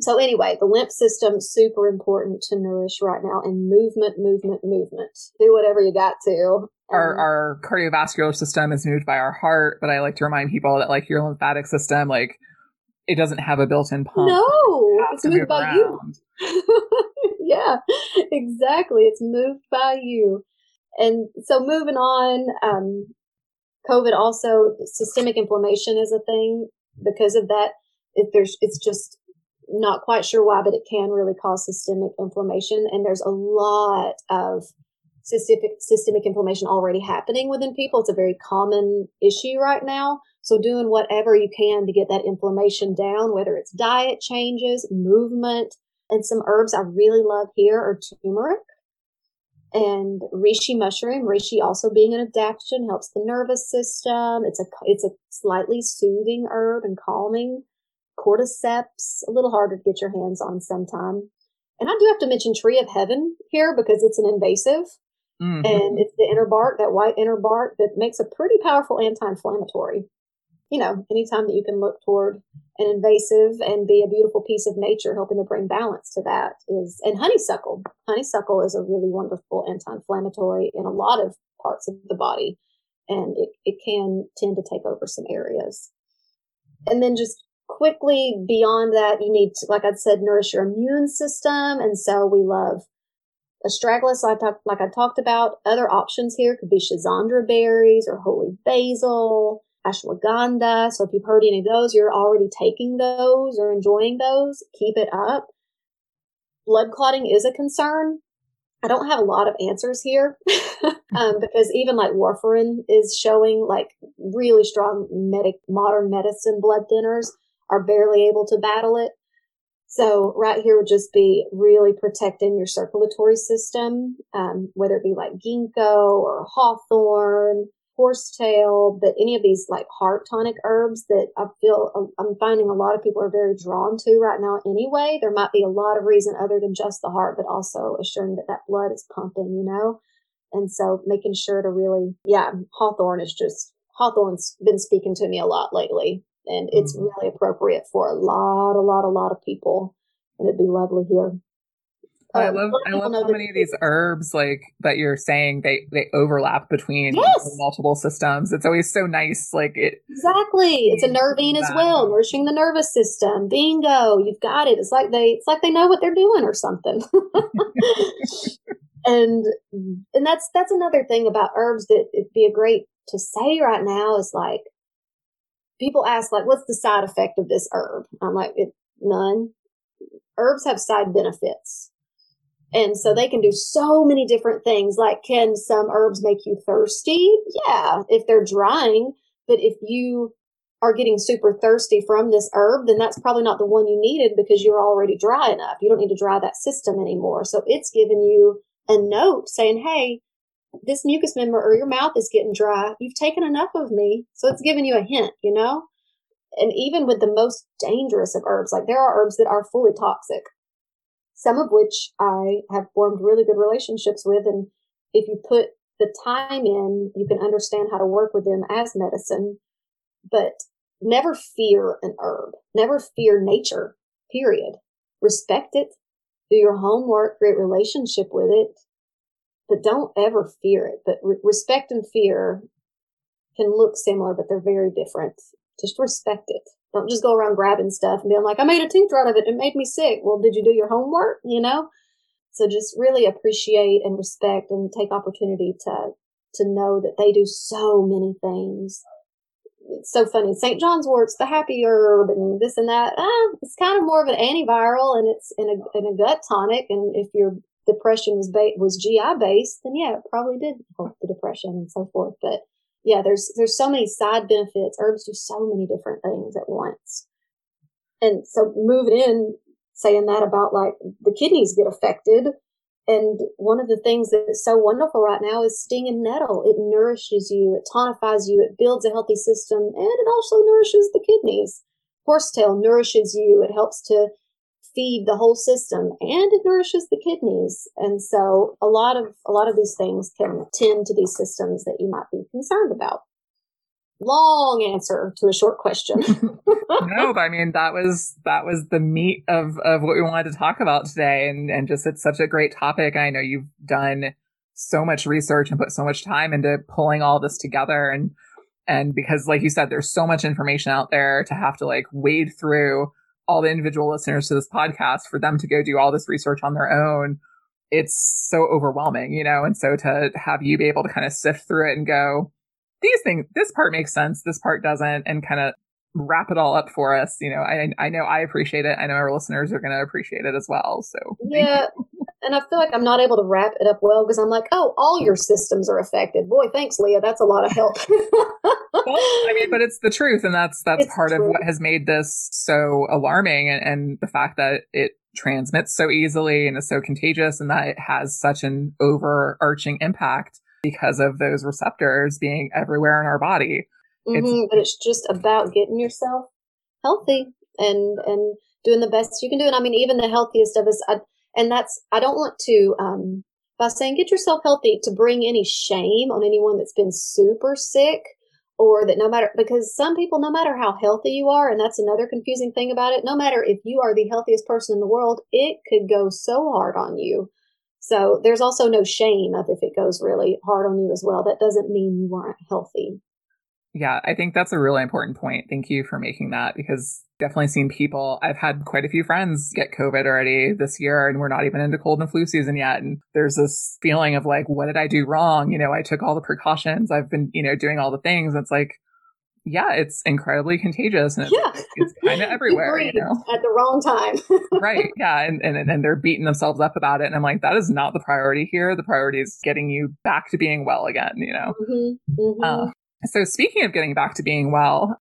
So anyway, the lymph system super important to nourish right now and movement, movement, movement. Do whatever you got to. Our um, our cardiovascular system is moved by our heart, but I like to remind people that like your lymphatic system, like it doesn't have a built-in pump. No, it's moved by around. you. yeah, exactly. It's moved by you. And so moving on, um, COVID also systemic inflammation is a thing because of that. If there's, it's just not quite sure why, but it can really cause systemic inflammation. And there's a lot of systemic, systemic inflammation already happening within people. It's a very common issue right now. So doing whatever you can to get that inflammation down, whether it's diet changes, movement, and some herbs I really love here are turmeric and reishi mushroom. Reishi also being an adaptogen helps the nervous system. It's a, it's a slightly soothing herb and calming cordyceps, a little harder to get your hands on sometime. And I do have to mention tree of heaven here because it's an invasive mm-hmm. and it's the inner bark, that white inner bark that makes a pretty powerful anti-inflammatory. You know, anytime that you can look toward an invasive and be a beautiful piece of nature, helping to bring balance to that is, and honeysuckle. Honeysuckle is a really wonderful anti-inflammatory in a lot of parts of the body and it, it can tend to take over some areas. And then just quickly beyond that, you need to, like I said, nourish your immune system. And so we love astragalus, like, I, like I talked about. Other options here could be schizandra berries or holy basil, ashwagandha. So if you've heard any of those, you're already taking those or enjoying those. Keep it up. Blood clotting is a concern. I don't have a lot of answers here um, because even like warfarin is showing like really strong medic modern medicine blood thinners are barely able to battle it. So right here would just be really protecting your circulatory system, um, whether it be like ginkgo or hawthorn, horsetail, but any of these like heart tonic herbs that I feel um, I'm finding a lot of people are very drawn to right now anyway. There might be a lot of reason other than just the heart, but also assuring that that blood is pumping, you know? And so making sure to really, yeah, hawthorn is just, hawthorn's been speaking to me a lot lately and it's mm-hmm. really appropriate for a lot, a lot, a lot of people. And it'd be lovely here. I uh, love I love how many of these herbs like that you're saying they they overlap between yes. multiple systems. It's always so nice. Like it exactly. It's a nervine as well, nourishing the nervous system. Bingo, you've got it. It's like they it's like they know what they're doing or something. and and that's that's another thing about herbs that it'd be a great to say right now is like people ask like what's the side effect of this herb i'm like it, none herbs have side benefits and so they can do so many different things. Like, can some herbs make you thirsty? Yeah, if they're drying. But if you are getting super thirsty from this herb, then that's probably not the one you needed because you're already dry enough. You don't need to dry that system anymore. So it's giving you a note saying, hey, this mucous member or your mouth is getting dry. You've taken enough of me. So it's giving you a hint, you know? And even with the most dangerous of herbs, like there are herbs that are fully toxic some of which I have formed really good relationships with. And if you put the time in, you can understand how to work with them as medicine. But never fear an herb, never fear nature, period. Respect it, do your homework, create relationship with it, but don't ever fear it. But re- respect and fear can look similar, but they're very different. Just respect it. Don't just go around grabbing stuff and being like, I made a tincture out of it. It made me sick. Well, did you do your homework? You know? So just really appreciate and respect and take opportunity to, to know that they do so many things. It's so funny. St. John's wort's the happy herb and this and that. Ah, it's kind of more of an antiviral and it's in a, in a gut tonic. And if your depression was ba- was GI based, then yeah, it probably did help the depression and so forth. But yeah, there's there's so many side benefits. Herbs do so many different things at once. And so moving in, saying that about like the kidneys get affected. And one of the things that's so wonderful right now is stinging nettle. It nourishes you, it tonifies you, it builds a healthy system, and it also nourishes the kidneys. Horsetail nourishes you. It helps to feed the whole system and it nourishes the kidneys. And so a lot of, a lot of these things can tend to these systems that you might be concerned about. Long answer to a short question. no, but I mean that was that was the meat of of what we wanted to talk about today, and and just it's such a great topic. I know you've done so much research and put so much time into pulling all this together, and and because like you said, there's so much information out there to have to like wade through all the individual listeners to this podcast for them to go do all this research on their own it's so overwhelming you know? And so to have you be able to kind of sift through it and go these things this part makes sense this part doesn't and kind of wrap it all up for us you know i i know i appreciate it i know our listeners are going to appreciate it as well so yeah and I feel like I'm not able to wrap it up well because I'm like, oh, all your systems are affected. Boy, thanks, Leah. That's a lot of help. well, I mean, but it's the truth, and that's that's it's part true. of what has made this so alarming, and, and the fact that it transmits so easily and is so contagious, and that it has such an overarching impact because of those receptors being everywhere in our body. Mm-hmm, but it's just about getting yourself healthy and and doing the best you can do. And I mean, even the healthiest of us. I, and that's, I don't want to, um, by saying get yourself healthy to bring any shame on anyone that's been super sick or that no matter, because some people, no matter how healthy you are, and that's another confusing thing about it, no matter if you are the healthiest person in the world, it could go so hard on you. So there's also no shame of if it goes really hard on you as well. That doesn't mean you weren't healthy. Yeah, I think that's a really important point. Thank you for making that because definitely seen people. I've had quite a few friends get COVID already this year, and we're not even into cold and flu season yet. And there's this feeling of like, what did I do wrong? You know, I took all the precautions. I've been, you know, doing all the things. It's like, yeah, it's incredibly contagious and it's, yeah. it's kind of everywhere. You know? At the wrong time. right. Yeah. And, and, and they're beating themselves up about it. And I'm like, that is not the priority here. The priority is getting you back to being well again, you know? Mm-hmm. Mm-hmm. Uh, so, speaking of getting back to being well,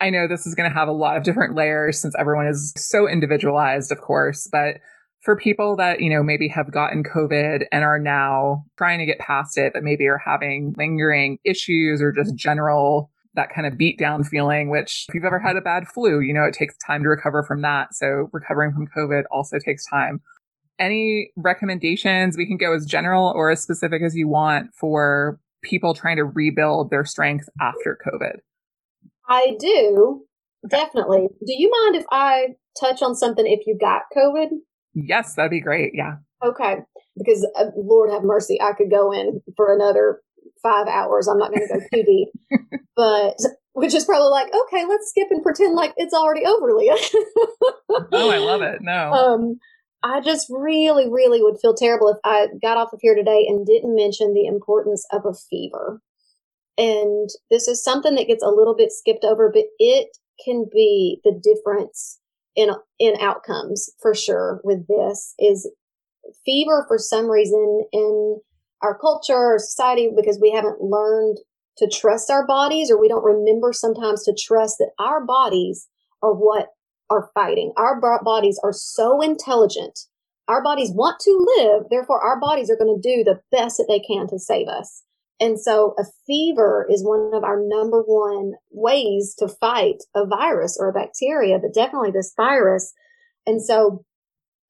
I know this is going to have a lot of different layers since everyone is so individualized, of course, but for people that, you know, maybe have gotten COVID and are now trying to get past it, but maybe are having lingering issues or just general that kind of beat down feeling, which if you've ever had a bad flu, you know, it takes time to recover from that. So recovering from COVID also takes time. Any recommendations? We can go as general or as specific as you want for people trying to rebuild their strength after COVID? I do. Definitely. Do you mind if I touch on something if you got COVID? Yes, that'd be great. Yeah. Okay. Because uh, Lord have mercy, I could go in for another five hours. I'm not going to go too deep, but which is probably like, okay, let's skip and pretend like it's already over, Leah. oh, I love it. No. Um, I just really, really would feel terrible if I got off of here today and didn't mention the importance of a fever. And this is something that gets a little bit skipped over, but it can be the difference in in outcomes for sure with this is fever for some reason in our culture or society because we haven't learned to trust our bodies or we don't remember sometimes to trust that our bodies are what are fighting. Our bodies are so intelligent. Our bodies want to live. Therefore, our bodies are going to do the best that they can to save us. And so a fever is one of our number one ways to fight a virus or a bacteria, but definitely this virus. And so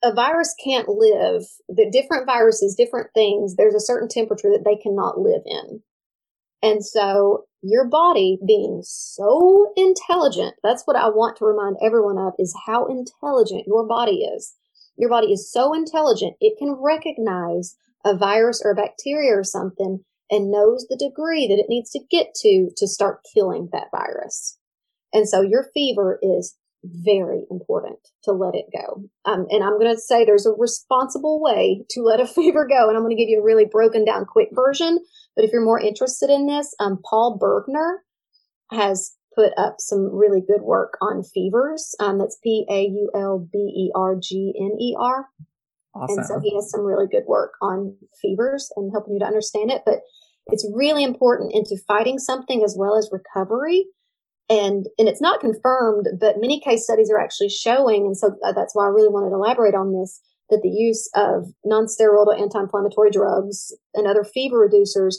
a virus can't live, the different viruses, different things, there's a certain temperature that they cannot live in. And so your body being so intelligent, that's what I want to remind everyone of is how intelligent your body is. Your body is so intelligent, it can recognize a virus or a bacteria or something and knows the degree that it needs to get to to start killing that virus. And so your fever is very important to let it go. Um, and I'm going to say there's a responsible way to let a fever go. And I'm going to give you a really broken down quick version. But if you're more interested in this, um, Paul Bergner has put up some really good work on fevers. Um, that's P A U L B E R G N E R. Awesome. And so he has some really good work on fevers and helping you to understand it. But it's really important into fighting something as well as recovery and and it's not confirmed but many case studies are actually showing and so uh, that's why i really wanted to elaborate on this that the use of non-steroidal anti-inflammatory drugs and other fever reducers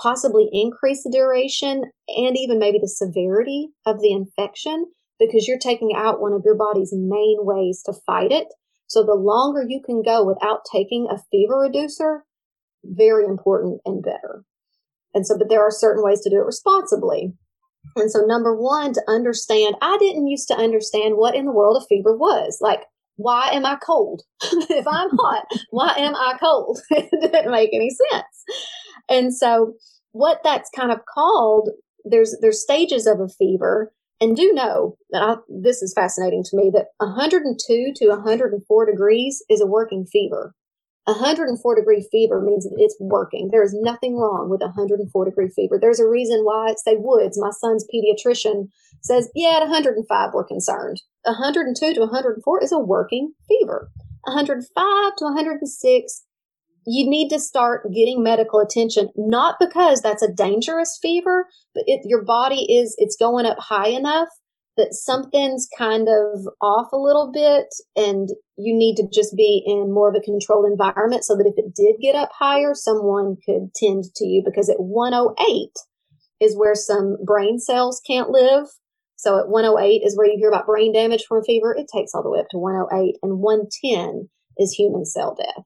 possibly increase the duration and even maybe the severity of the infection because you're taking out one of your body's main ways to fight it. So the longer you can go without taking a fever reducer very important and better. And so but there are certain ways to do it responsibly and so, number one, to understand, I didn't used to understand what in the world a fever was. Like, why am I cold? if I'm hot, why am I cold? it didn't make any sense. And so, what that's kind of called, there's there's stages of a fever, and do know that I, this is fascinating to me that 102 to 104 degrees is a working fever. 104 degree fever means that it's working. There is nothing wrong with 104 degree fever. There's a reason why, say, Woods, my son's pediatrician, says, yeah, at 105, we're concerned. 102 to 104 is a working fever. 105 to 106, you need to start getting medical attention, not because that's a dangerous fever, but it, your body is, it's going up high enough that something's kind of off a little bit and you need to just be in more of a controlled environment so that if it did get up higher, someone could tend to you because at 108 is where some brain cells can't live. So at 108 is where you hear about brain damage from a fever. It takes all the way up to 108 and 110 is human cell death.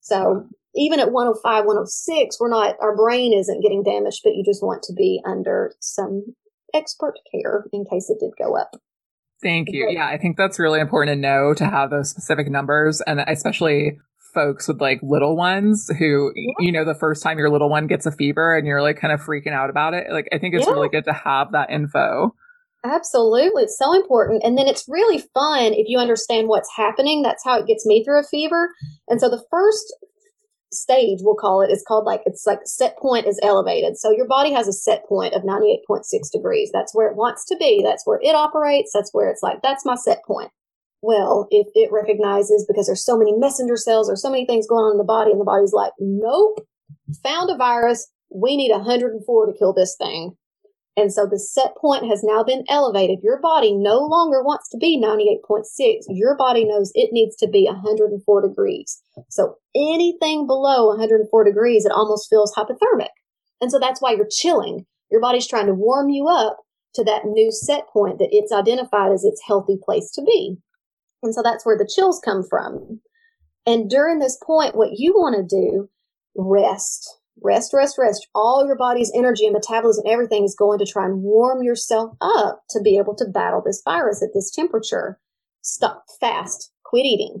So even at 105, 106, we're not, our brain isn't getting damaged, but you just want to be under some expert care in case it did go up. Thank you. Yeah, I think that's really important to know to have those specific numbers and especially folks with like little ones who yeah. you know the first time your little one gets a fever and you're like kind of freaking out about it. Like I think it's yeah. really good to have that info. Absolutely. It's so important. And then it's really fun if you understand what's happening. That's how it gets me through a fever. And so the first stage we'll call it. it is called like it's like set point is elevated. So your body has a set point of 98.6 degrees. That's where it wants to be. That's where it operates. That's where it's like that's my set point. Well if it recognizes because there's so many messenger cells or so many things going on in the body and the body's like nope. Found a virus. We need 104 to kill this thing and so the set point has now been elevated. Your body no longer wants to be 98.6. Your body knows it needs to be 104 degrees. So anything below 104 degrees, it almost feels hypothermic. And so that's why you're chilling. Your body's trying to warm you up to that new set point that it's identified as its healthy place to be. And so that's where the chills come from. And during this point, what you want to do, rest rest, rest, rest. All your body's energy and metabolism, everything is going to try and warm yourself up to be able to battle this virus at this temperature. Stop, fast, quit eating.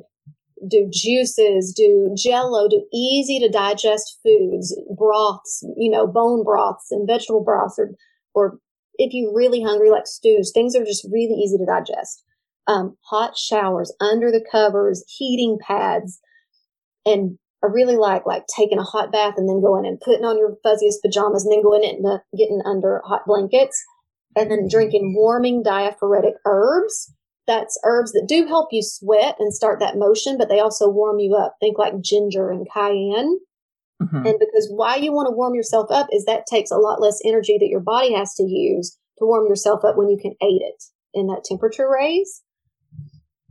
do juices, do jello, do easy to digest foods, broths, you know, bone broths and vegetable broths, or, or if you're really hungry, like stews, things are just really easy to digest. Um, hot showers under the covers, heating pads, and I really like like taking a hot bath and then going and putting on your fuzziest pajamas and then going in and getting under hot blankets and then drinking warming diaphoretic herbs that's herbs that do help you sweat and start that motion, but they also warm you up. Think like ginger and cayenne. Mm-hmm. And because why you want to warm yourself up is that takes a lot less energy that your body has to use to warm yourself up when you can aid it in that temperature raise.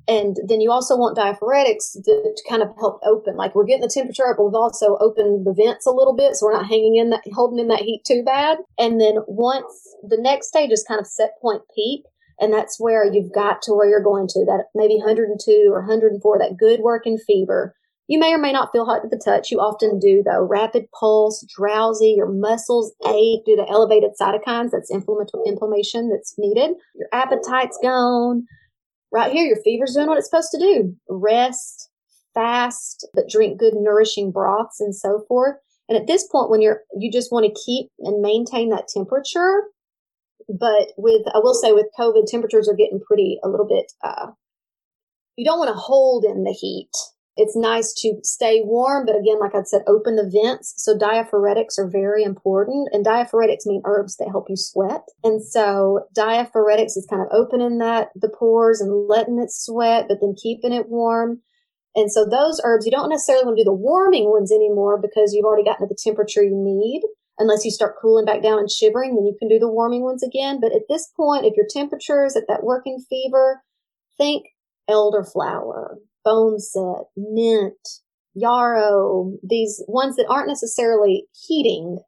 And then you also want diaphoretics to, to, kind of help open. Like we're getting the temperature up, but we've also opened the vents a little bit, so we're not hanging in that, holding in that heat too bad. And then once the next stage is kind of set point peak, and that's where you've got to where you're going to that maybe 102 or 104, that good working fever. You may or may not feel hot to the touch. You often do though. Rapid pulse, drowsy, your muscles ache due to elevated cytokines. That's inflammation that's needed. Your appetite's gone. Right here, your fever's doing what it's supposed to do. Rest, fast, but drink good nourishing broths and so forth. And at this point, when you're, you just want to keep and maintain that temperature, but with, I will say with COVID, temperatures are getting pretty a little bit, uh, you don't want to hold in the heat. It's nice to stay warm, but again, like I said, open the vents. So diaphoretics are very important and diaphoretics mean herbs that help you sweat. And so diaphoretics is kind of opening that, the pores and letting it sweat, but then keeping it warm. And so those herbs, you don't necessarily want to do the warming ones anymore because you've already gotten to the temperature you need unless you start cooling back down and shivering, then you can do the warming ones again. But at this point, if your temperature is at that working fever, think elderflower, boneset, mint, yarrow, these ones that aren't necessarily heating,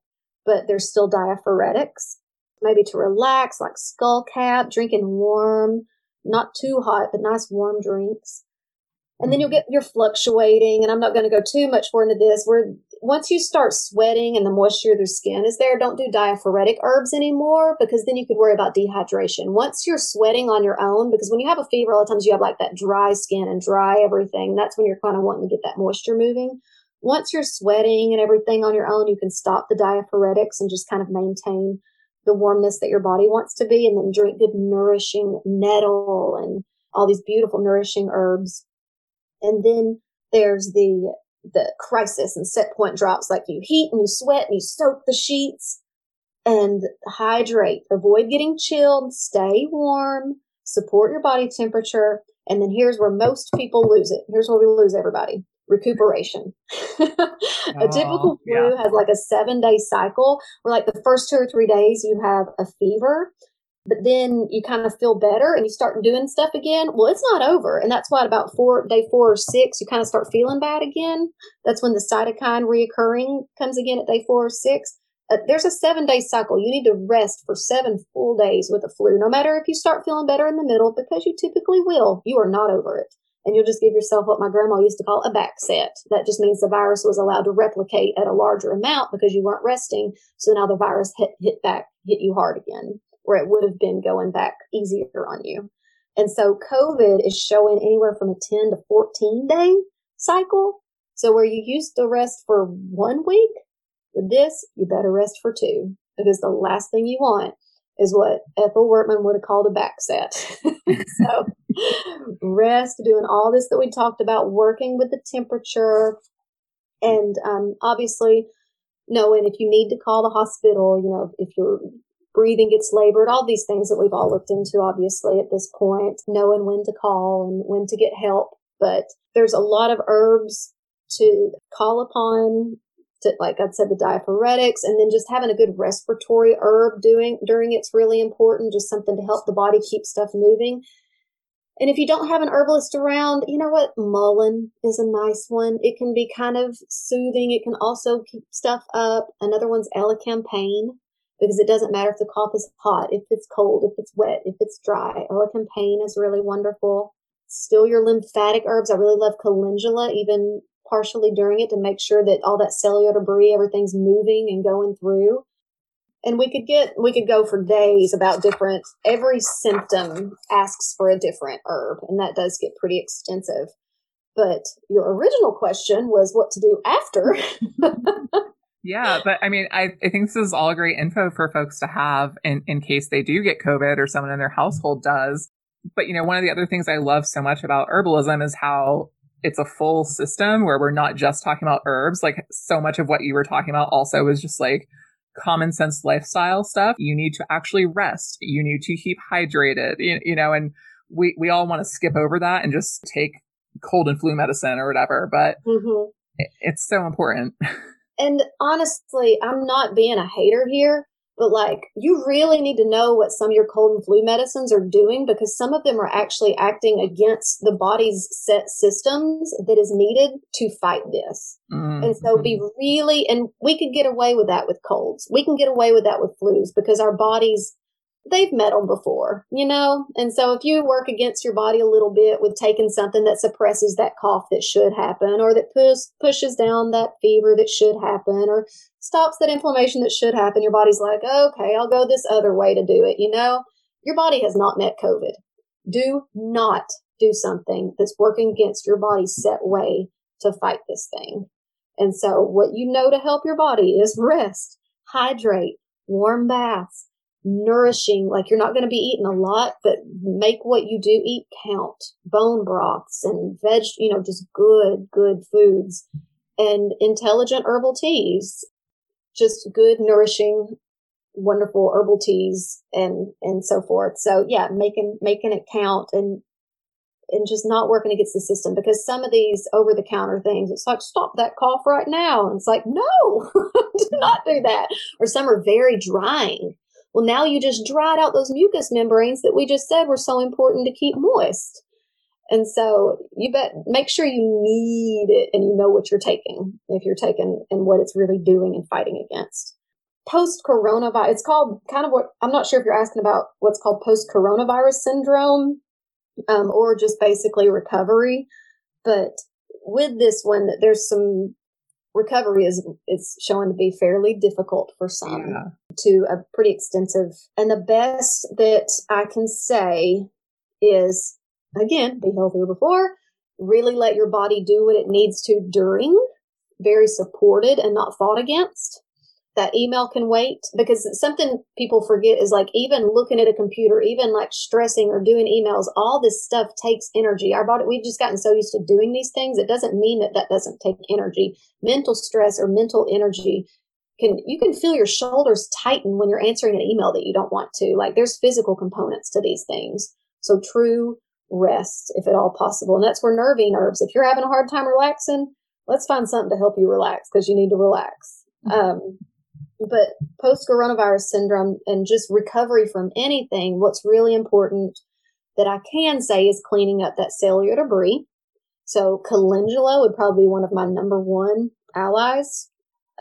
but they're still diaphoretics. Maybe to relax, like skullcap, drinking warm, not too hot, but nice warm drinks. And then you'll mm-hmm. get your fluctuating, and I'm not going to go too much more into this. Where once you start sweating and the moisture of their skin is there, don't do diaphoretic herbs anymore because then you could worry about dehydration. Once you're sweating on your own, because when you have a fever, a lot of times you have like that dry skin and dry everything. That's when you're kind of wanting to get that moisture moving. Once you're sweating and everything on your own, you can stop the diaphoretics and just kind of maintain the warmness that your body wants to be and then drink good nourishing nettle and all these beautiful nourishing herbs. And then there's the the crisis and set point drops like you heat and you sweat and you soak the sheets and hydrate. Avoid getting chilled stay warm support your body temperature and then here's where most people lose it. Here's where we lose everybody. Recuperation. A oh, typical flu yeah. has like a seven day cycle where like the first two or three days you have a fever but then you kind of feel better and you start doing stuff again. Well, it's not over. And that's why about four, day four or six, you kind of start feeling bad again. That's when the cytokine reoccurring comes again at day four or six. Uh, there's a seven day cycle. You need to rest for seven full days with the flu, no matter if you start feeling better in the middle, because you typically will. You are not over it. And you'll just give yourself what my grandma used to call a back set. That just means the virus was allowed to replicate at a larger amount because you weren't resting. So now the virus hit, hit back, hit you hard again where it would have been going back easier on you. And so COVID is showing anywhere from a 10 to 14 day cycle. So where you used to rest for one week, with this, you better rest for two because the last thing you want is what Ethel Wertman would have called a back set. so rest, doing all this that we talked about, working with the temperature, and um, obviously knowing if you need to call the hospital, you know, if you're breathing gets labored, all these things that we've all looked into, obviously, at this point, knowing when to call and when to get help. But there's a lot of herbs to call upon. To, like I said, the diaphoretics, and then just having a good respiratory herb doing during it's really important. Just something to help the body keep stuff moving. And if you don't have an herbalist around, you know what? Mullein is a nice one. It can be kind of soothing. It can also keep stuff up. Another one's elecampane because it doesn't matter if the cough is hot, if it's cold, if it's wet, if it's dry. Elecampane is really wonderful. Still your lymphatic herbs. I really love calendula, even partially during it to make sure that all that cellular debris, everything's moving and going through. And we could get, we could go for days about different, every symptom asks for a different herb, and that does get pretty extensive. But your original question was what to do after. yeah, but I mean, I, I think this is all great info for folks to have in, in case they do get COVID or someone in their household does. But, you know, one of the other things I love so much about herbalism is how it's a full system where we're not just talking about herbs. Like so much of what you were talking about also is just like common sense lifestyle stuff. You need to actually rest. You need to keep hydrated, you, you know, and we, we all want to skip over that and just take cold and flu medicine or whatever, but mm-hmm. it, it's so important. And honestly, I'm not being a hater here, but like you really need to know what some of your cold and flu medicines are doing because some of them are actually acting against the body's set systems that is needed to fight this. Mm-hmm. And so be really, and we could get away with that with colds. We can get away with that with flus because our bodies they've met them before, you know? And so if you work against your body a little bit with taking something that suppresses that cough that should happen or that push, pushes down that fever that should happen or stops that inflammation that should happen, your body's like, okay, I'll go this other way to do it, you know? Your body has not met COVID. Do not do something that's working against your body's set way to fight this thing. And so what you know to help your body is rest, hydrate, warm baths, nourishing, like you're not going to be eating a lot, but make what you do eat count. Bone broths and veg, you know, just good, good foods and intelligent herbal teas. Just good, nourishing, wonderful herbal teas and, and so forth. So yeah, making, making it count and, and just not working against the system because some of these over the counter things, it's like, stop that cough right now. And it's like, no, do not do that. Or some are very drying well, now you just dried out those mucous membranes that we just said were so important to keep moist. And so you bet, make sure you need it and you know what you're taking, if you're taking and what it's really doing and fighting against. Post coronavirus, it's called kind of what I'm not sure if you're asking about what's called post coronavirus syndrome um, or just basically recovery. But with this one, there's some recovery is is showing to be fairly difficult for some yeah. to a pretty extensive and the best that i can say is again be healthier before really let your body do what it needs to during very supported and not fought against that email can wait because something people forget is like even looking at a computer, even like stressing or doing emails, all this stuff takes energy. Our body, we've just gotten so used to doing these things. It doesn't mean that that doesn't take energy. Mental stress or mental energy can, you can feel your shoulders tighten when you're answering an email that you don't want to. Like there's physical components to these things. So true rest, if at all possible. And that's where nervy nerves, if you're having a hard time relaxing, let's find something to help you relax because you need to relax. Mm-hmm. Um, but post coronavirus syndrome and just recovery from anything, what's really important that I can say is cleaning up that cellular debris. So calendula would probably be one of my number one allies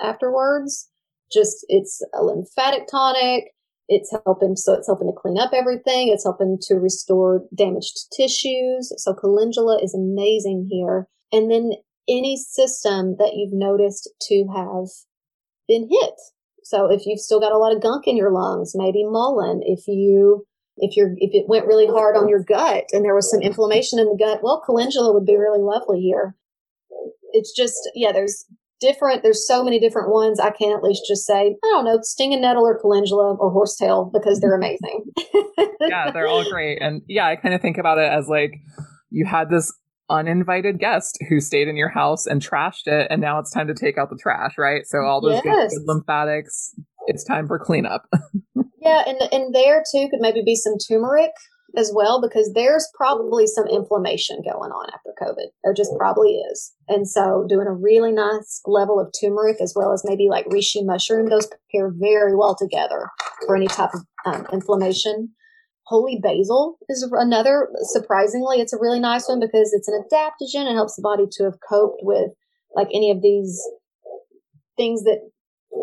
afterwards. Just it's a lymphatic tonic. It's helping, so it's helping to clean up everything. It's helping to restore damaged tissues. So calendula is amazing here. And then any system that you've noticed to have been hit so if you've still got a lot of gunk in your lungs, maybe mullein. If you if you're if it went really hard on your gut and there was some inflammation in the gut, well, calendula would be really lovely here. It's just yeah, there's different. There's so many different ones. I can at least just say I don't know, stinging nettle or calendula or horsetail because they're amazing. yeah, they're all great, and yeah, I kind of think about it as like you had this uninvited guest who stayed in your house and trashed it and now it's time to take out the trash right? So all those yes. good, good lymphatics it's time for cleanup. Yeah and and there too could maybe be some turmeric as well because there's probably some inflammation going on after covid. There just probably is. And so doing a really nice level of turmeric as well as maybe like reishi mushroom those pair very well together for any type of um, inflammation Holy basil is another, surprisingly, it's a really nice one because it's an adaptogen. It helps the body to have coped with like any of these things that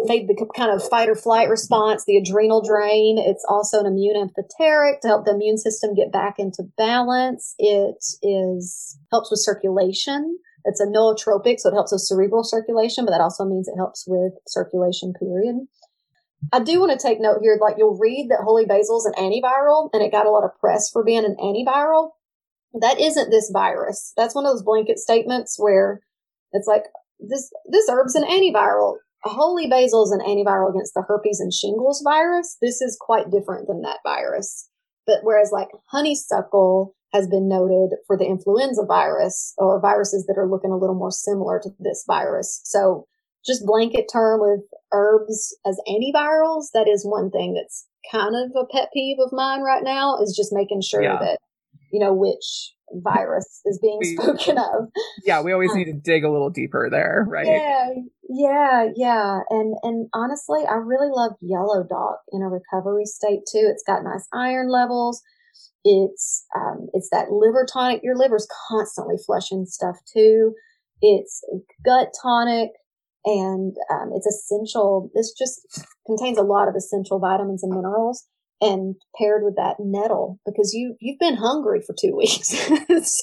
made the kind of fight or flight response, the adrenal drain. It's also an immune amphoteric to help the immune system get back into balance. It is helps with circulation. It's a nootropic, so it helps with cerebral circulation, but that also means it helps with circulation, period. I do want to take note here, like you'll read that holy basil is an antiviral and it got a lot of press for being an antiviral. that isn't this virus. That's one of those blanket statements where it's like this this herb's an antiviral. Holy basil is an antiviral against the herpes and shingles virus. This is quite different than that virus. But whereas like honeysuckle has been noted for the influenza virus or viruses that are looking a little more similar to this virus. So just blanket term with herbs as antivirals, that is one thing that's kind of a pet peeve of mine right now is just making sure yeah. that, you know, which virus is being we, spoken of. Yeah, we always um, need to dig a little deeper there, right? Yeah, yeah, yeah. And and honestly, I really love yellow dock in a recovery state too. It's got nice iron levels. It's um, it's that liver tonic. Your liver's constantly flushing stuff too. It's gut tonic and um, it's essential. This just contains a lot of essential vitamins and minerals and paired with that nettle because you you've been hungry for two weeks.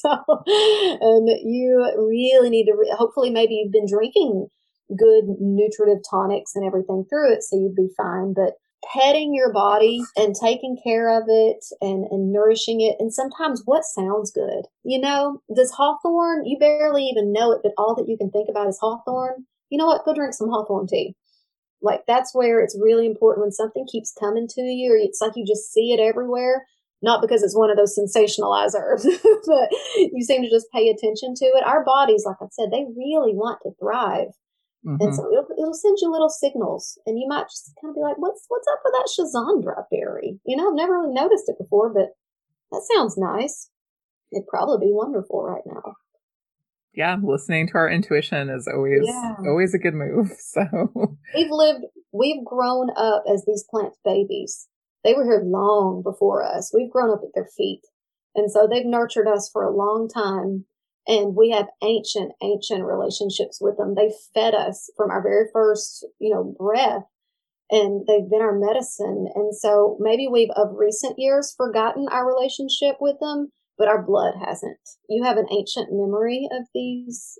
So and you really need to re- hopefully maybe you've been drinking good nutritive tonics and everything through it so you'd be fine. But petting your body and taking care of it and, and nourishing it and sometimes what sounds good. You know does hawthorn you barely even know it but all that you can think about is hawthorn you know what go drink some hawthorn tea like that's where it's really important when something keeps coming to you or it's like you just see it everywhere. Not because it's one of those sensationalized herbs, but you seem to just pay attention to it. Our bodies, like I said, they really want to thrive. Mm-hmm. And so it'll, it'll send you little signals and you might just kind of be like, what's, what's up with that Schizandra berry? You know, I've never really noticed it before, but that sounds nice. It'd probably be wonderful right now yeah, listening to our intuition is always yeah. always a good move. So we've lived, we've grown up as these plants' babies. They were here long before us. We've grown up at their feet, and so they've nurtured us for a long time. And we have ancient, ancient relationships with them. They fed us from our very first, you know, breath, and they've been our medicine. And so maybe we've of recent years forgotten our relationship with them but our blood hasn't. You have an ancient memory of these.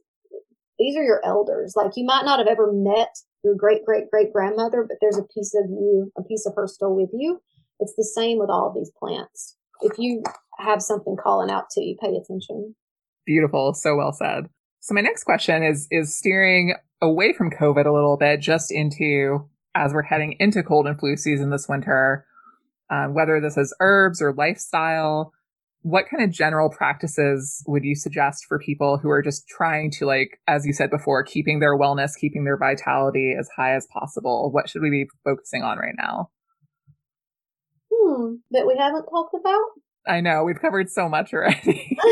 These are your elders. Like you might not have ever met your great great great grandmother, but there's a piece of you, a piece of her still with you. It's the same with all of these plants. If you have something calling out to you, pay attention. Beautiful. So well said. So my next question is is steering away from COVID a little bit, just into as we're heading into cold and flu season this winter, um, whether this is herbs or lifestyle what kind of general practices would you suggest for people who are just trying to like as you said before keeping their wellness keeping their vitality as high as possible? What should we be focusing on right now? Hmm that we haven't talked about? I know we've covered so much already.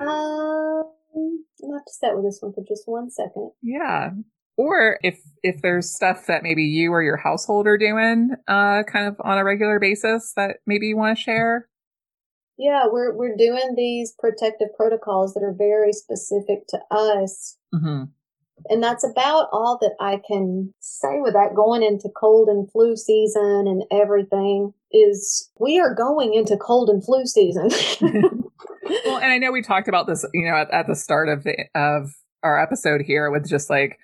Um i'm have to sit with this one for just one second. Yeah or if if there's stuff that maybe you or your household are doing uh kind of on a regular basis that maybe you want to share? Yeah we're we're doing these protective protocols that are very specific to us. Mm-hmm. and that's about all that i can say with that going into cold and flu season and everything is we are going into cold and flu season. Well and i know we talked about this you know at, at the start of the of our episode here with just like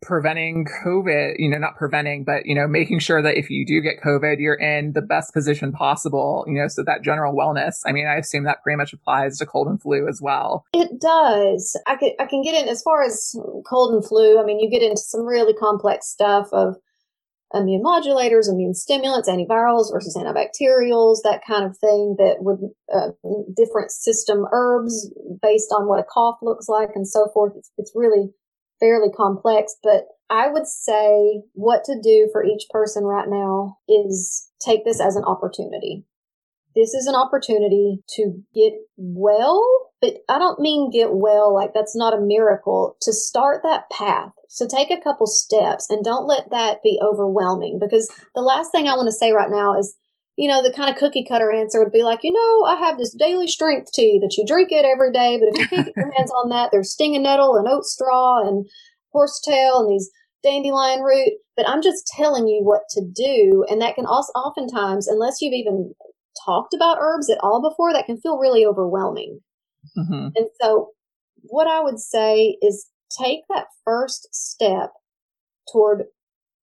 preventing COVID, you know, not preventing, but, you know, making sure that if you do get COVID, you're in the best position possible, you know, so that general wellness. I mean, I assume that pretty much applies to cold and flu as well. It does. I can, I can get in as far as cold and flu. I mean, you get into some really complex stuff of immune modulators, immune stimulants, antivirals versus antibacterials, that kind of thing that would uh, different system herbs based on what a cough looks like and so forth. It's, it's really fairly complex, but I would say what to do for each person right now is take this as an opportunity. This is an opportunity to get well, but I don't mean get well like that's not a miracle to start that path. So take a couple steps and don't let that be overwhelming because the last thing I want to say right now is you know, the kind of cookie cutter answer would be like, you know, I have this daily strength tea that you drink it every day, but if you can't get your hands on that, there's stinging nettle and oat straw and horsetail and these dandelion root. But I'm just telling you what to do. And that can also oftentimes, unless you've even talked about herbs at all before, that can feel really overwhelming. Mm-hmm. And so what I would say is take that first step toward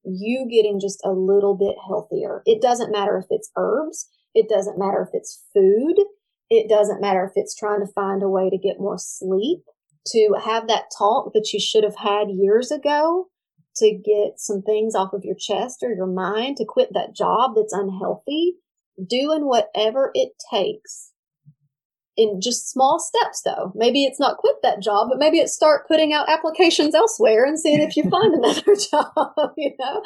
you getting just a little bit healthier. It doesn't matter if it's herbs. It doesn't matter if it's food. It doesn't matter if it's trying to find a way to get more sleep, to have that talk that you should have had years ago, to get some things off of your chest or your mind, to quit that job that's unhealthy, doing whatever it takes in just small steps though. Maybe it's not quit that job, but maybe it's start putting out applications elsewhere and seeing if you find another job, you know?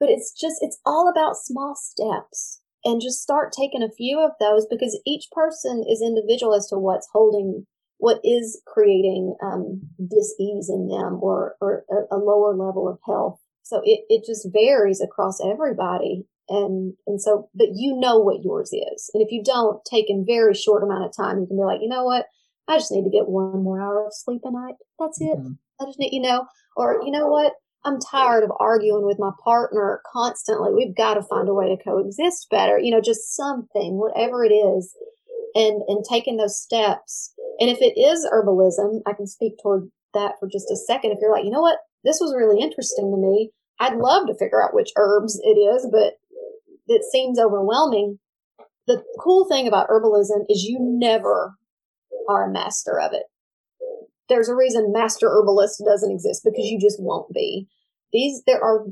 But it's just, it's all about small steps and just start taking a few of those because each person is individual as to what's holding what is creating um, dis-ease in them or, or a, a, lower level of health. So it, it just varies across everybody. And, and so, but you know what yours is. And if you don't take in very short amount of time, you can be like, you know what? I just need to get one more hour of sleep a night. That's it. Mm-hmm. I just need, you know, or you know what? I'm tired of arguing with my partner constantly. We've got to find a way to coexist better. You know, just something, whatever it is, and and taking those steps. And if it is herbalism, I can speak toward that for just a second. If you're like, you know what, this was really interesting to me. I'd love to figure out which herbs it is, but it seems overwhelming. The cool thing about herbalism is you never are a master of it there's a reason master herbalist doesn't exist because you just won't be. These, there are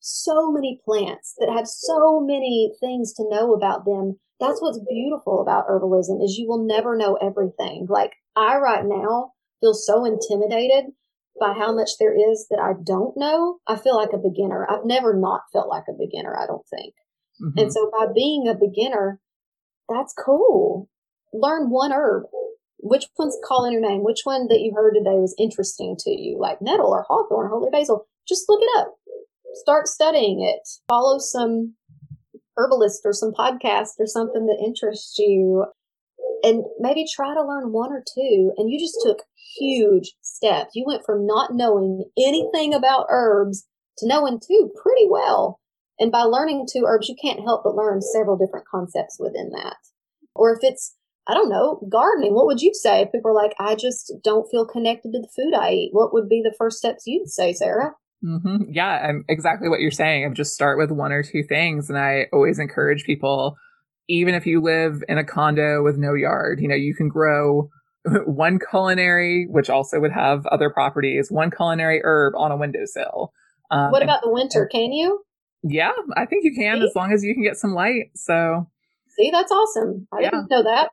so many plants that have so many things to know about them. That's what's beautiful about herbalism is you will never know everything. Like I right now feel so intimidated by how much there is that I don't know. I feel like a beginner. I've never not felt like a beginner, I don't think. Mm-hmm. And so by being a beginner, that's cool. Learn one herb which one's calling your name? Which one that you heard today was interesting to you, like nettle or hawthorn, holy basil? Just look it up. Start studying it. Follow some herbalist or some podcast or something that interests you and maybe try to learn one or two. And you just took huge steps. You went from not knowing anything about herbs to knowing two pretty well. And by learning two herbs, you can't help but learn several different concepts within that. Or if it's I don't know, gardening. What would you say if people are like, I just don't feel connected to the food I eat? What would be the first steps you'd say, Sarah? Mm-hmm. Yeah, I'm exactly what you're saying. Of just start with one or two things, and I always encourage people, even if you live in a condo with no yard, you know, you can grow one culinary, which also would have other properties, one culinary herb on a windowsill. Um, what about and, the winter? Can you? Yeah, I think you can See? as long as you can get some light. So See, that's awesome. I yeah. didn't know that.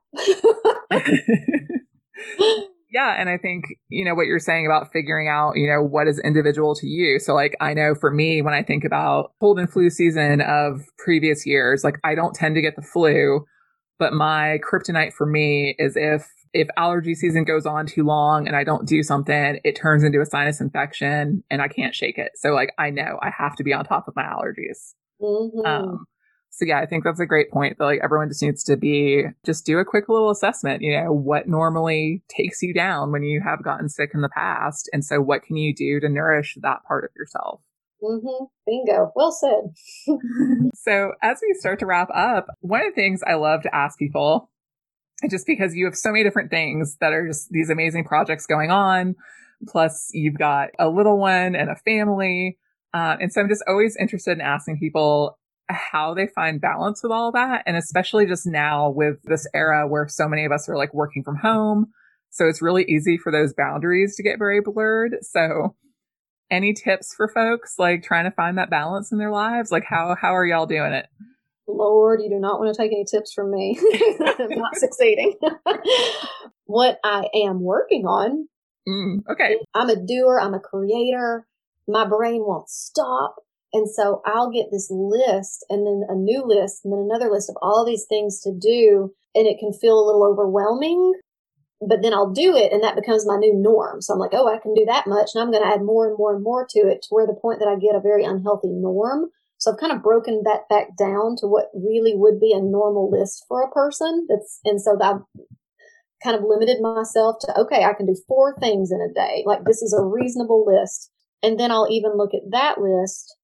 yeah. And I think, you know, what you're saying about figuring out, you know, what is individual to you. So, like, I know for me, when I think about cold and flu season of previous years, like, I don't tend to get the flu, but my kryptonite for me is if if allergy season goes on too long and I don't do something, it turns into a sinus infection and I can't shake it. So like I know I have to be on top of my allergies. Mm-hmm. Um, so yeah, I think that's a great point that like everyone just needs to be just do a quick little assessment, you know, what normally takes you down when you have gotten sick in the past. And so what can you do to nourish that part of yourself? Mm-hmm. Bingo. Well said. so as we start to wrap up, one of the things I love to ask people, just because you have so many different things that are just these amazing projects going on, plus you've got a little one and a family. Uh, and so I'm just always interested in asking people how they find balance with all that. And especially just now with this era where so many of us are like working from home. So it's really easy for those boundaries to get very blurred. So any tips for folks like trying to find that balance in their lives? Like how, how are y'all doing it? Lord, you do not want to take any tips from me. I'm not succeeding. what I am working on. Mm, okay. I'm a doer. I'm a creator. My brain won't stop. And so I'll get this list and then a new list and then another list of all these things to do. And it can feel a little overwhelming, but then I'll do it and that becomes my new norm. So I'm like, oh, I can do that much. And I'm going to add more and more and more to it to where the point that I get a very unhealthy norm. So I've kind of broken that back down to what really would be a normal list for a person. That's, and so I've kind of limited myself to, okay, I can do four things in a day. Like this is a reasonable list. And then I'll even look at that list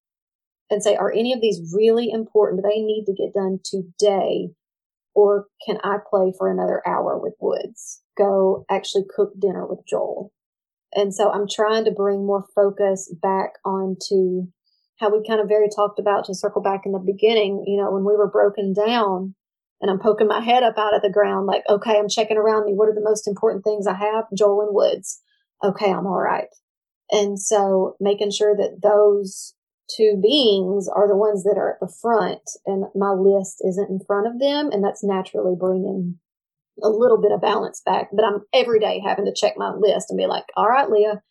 and say, are any of these really important? Do they need to get done today? Or can I play for another hour with Woods? Go actually cook dinner with Joel. And so I'm trying to bring more focus back onto how we kind of very talked about to circle back in the beginning, you know, when we were broken down, and I'm poking my head up out of the ground, like, okay, I'm checking around me. What are the most important things I have? Joel and Woods. Okay, I'm all right. And so making sure that those two beings are the ones that are at the front and my list isn't in front of them. And that's naturally bringing a little bit of balance back. But I'm every day having to check my list and be like, all right, Leah,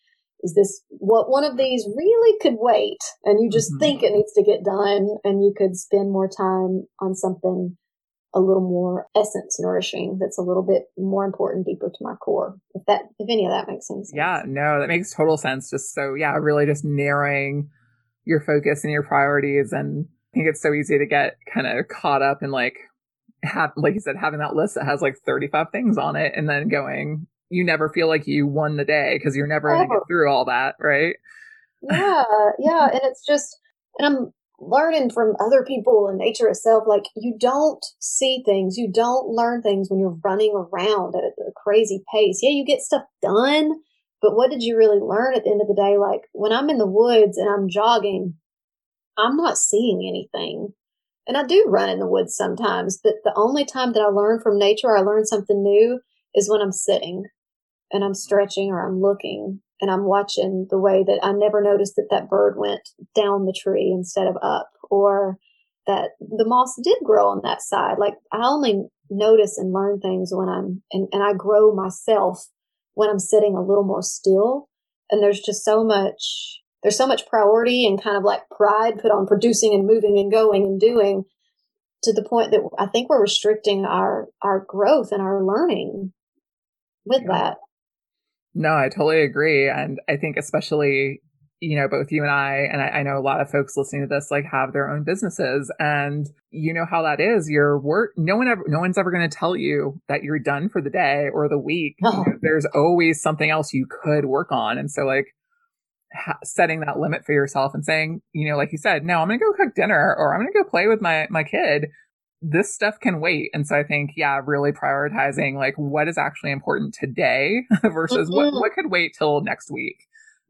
is this what one of these really could wait? And you just mm-hmm. think it needs to get done and you could spend more time on something a little more essence nourishing that's a little bit more important deeper to my core if that if any of that makes any sense yeah no that makes total sense just so yeah really just narrowing your focus and your priorities and i think it's so easy to get kind of caught up in like have like you said having that list that has like 35 things on it and then going you never feel like you won the day because you're never going to get through all that right? Yeah yeah and it's just and i'm learning from other people and nature itself like you don't see things you don't learn things when you're running around at a crazy pace. Yeah you get stuff done but what did you really learn at the end of the day? Like when i'm in the woods and i'm jogging i'm not seeing anything. And i do run in the woods sometimes but the only time that i learn from nature or i learn something new is when i'm sitting and i'm stretching or i'm looking and I'm watching the way that I never noticed that that bird went down the tree instead of up, or that the moss did grow on that side. Like I only notice and learn things when I'm, and, and I grow myself when I'm sitting a little more still. And there's just so much, there's so much priority and kind of like pride put on producing and moving and going and doing to the point that I think we're restricting our, our growth and our learning with yeah. that. No, I totally agree. And I think especially, you know, both you and I, and I, I, know a lot of folks listening to this, like have their own businesses and you know how that is. Your work, no one ever, no one's ever going to tell you that you're done for the day or the week. Oh. You know, oh. there's always something else you could work on. And so like, ha- setting that limit for yourself and saying, you know, like you said, no, I'm going to go cook dinner or I'm going to go play with my, my kid this stuff can wait. And so I think, yeah, really prioritizing like what is actually important today versus mm-hmm. what, what could wait till next week.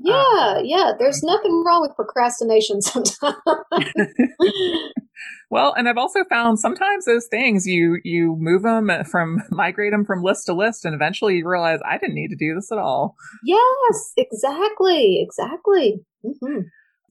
Yeah, um, yeah. There's nothing wrong with procrastination sometimes. well, and I've also found sometimes those things you you move them from migrate them from list to list, and eventually you realize I didn't need to do this at all. Yes, exactly, exactly. Mm-hmm.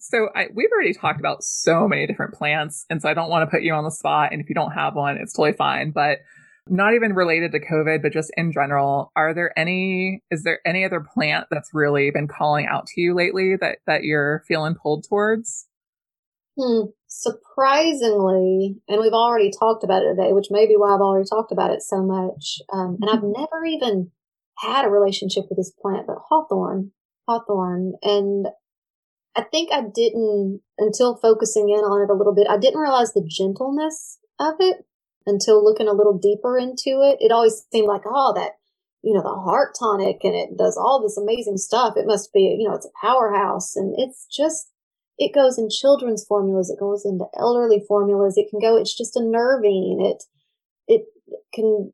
So I, we've already talked about so many different plants, and so I don't want to put you on the spot. And if you don't have one, it's totally fine. But not even related to COVID, but just in general, are there any? Is there any other plant that's really been calling out to you lately that that you're feeling pulled towards? Hmm. Surprisingly, and we've already talked about it today, which may be why I've already talked about it so much. Um, and I've mm-hmm. never even had a relationship with this plant, but hawthorn, hawthorn, and I think I didn't, until focusing in on it a little bit, I didn't realize the gentleness of it until looking a little deeper into it. It always seemed like, oh, that, you know, the heart tonic and it does all this amazing stuff. It must be, you know, it's a powerhouse. And it's just, it goes in children's formulas. It goes into elderly formulas. It can go, it's just a nervine. It, it can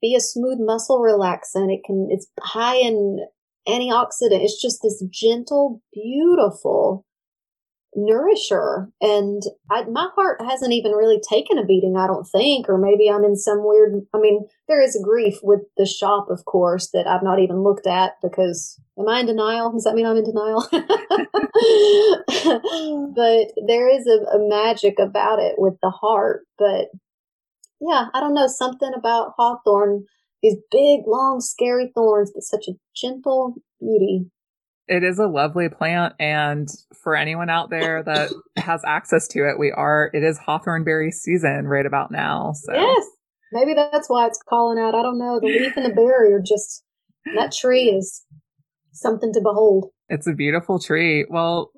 be a smooth muscle relaxant. It can, it's high in antioxidant. It's just this gentle, beautiful nourisher. And I, my heart hasn't even really taken a beating, I don't think, or maybe I'm in some weird, I mean, there is a grief with the shop, of course, that I've not even looked at because am I in denial? Does that mean I'm in denial? but there is a, a magic about it with the heart. But yeah, I don't know, something about Hawthorn these big, long, scary thorns, but such a gentle beauty. It is a lovely plant, and for anyone out there that has access to it, we are. It is hawthornberry season right about now. So yes, maybe that's why it's calling out. I don't know. The leaf and the berry are just that tree is something to behold. It's a beautiful tree. Well,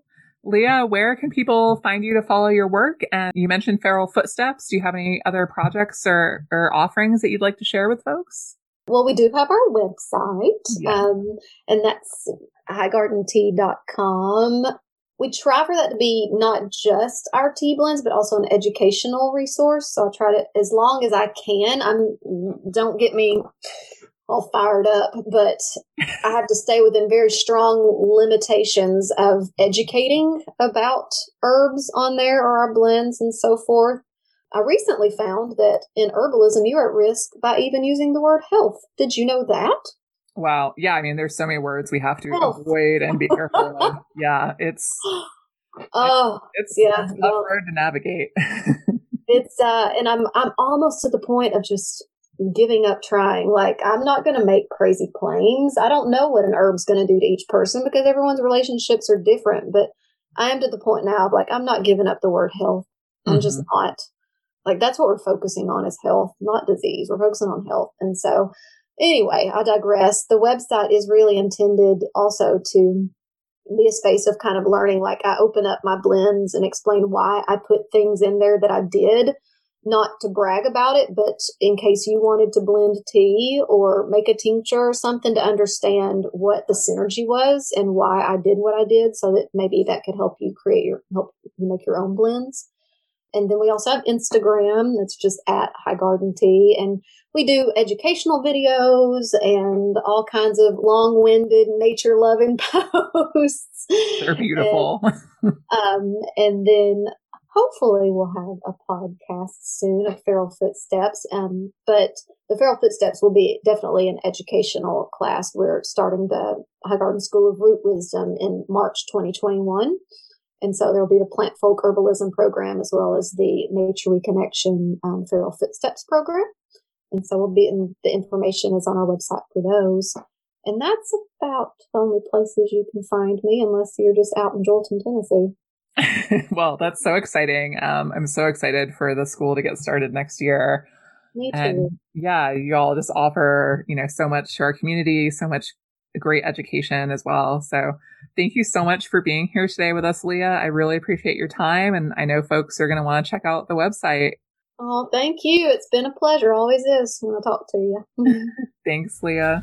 Leah, where can people find you to follow your work? And you mentioned Feral Footsteps. Do you have any other projects or, or offerings that you'd like to share with folks? Well, we do have our website, yeah. um, and that's highgardentea.com. We try for that to be not just our tea blends, but also an educational resource. So I try to, as long as I can, I'm, don't get me all fired up, but I have to stay within very strong limitations of educating about herbs on there or our blends and so forth. I recently found that in herbalism, you're at risk by even using the word health. Did you know that? Wow. Yeah. I mean, there's so many words we have to health. avoid and be careful of. Yeah. It's, oh, it's, yeah, it's well, hard to navigate. it's, uh, and I'm, I'm almost to the point of just giving up trying. Like, I'm not going to make crazy claims. I don't know what an herb's going to do to each person because everyone's relationships are different. But I am to the point now of like, I'm not giving up the word health. I'm mm-hmm. just not. Like, that's what we're focusing on is health, not disease. We're focusing on health. And so, anyway, I digress. The website is really intended also to be a space of kind of learning. Like, I open up my blends and explain why I put things in there that I did not to brag about it, but in case you wanted to blend tea or make a tincture or something to understand what the synergy was and why I did what I did so that maybe that could help you create your, help you make your own blends. And then we also have Instagram that's just at High Garden Tea. And we do educational videos and all kinds of long winded nature loving posts. They're beautiful. And, um, and then hopefully we'll have a podcast soon of Feral Footsteps. Um, but the Feral Footsteps will be definitely an educational class. We're starting the High Garden School of Root Wisdom in March 2021. And so there will be the Plant Folk Herbalism program as well as the Nature Reconnection um, Feral Footsteps program. And so we'll be in the information is on our website for those. And that's about the only places you can find me unless you're just out in Joelton, Tennessee. well, that's so exciting. Um, I'm so excited for the school to get started next year. Me too. And yeah, y'all just offer, you know, so much to our community, so much great education as well. So thank you so much for being here today with us, Leah. I really appreciate your time. And I know folks are going to want to check out the website. Oh, thank you. It's been a pleasure. Always is when I talk to you. Thanks, Leah.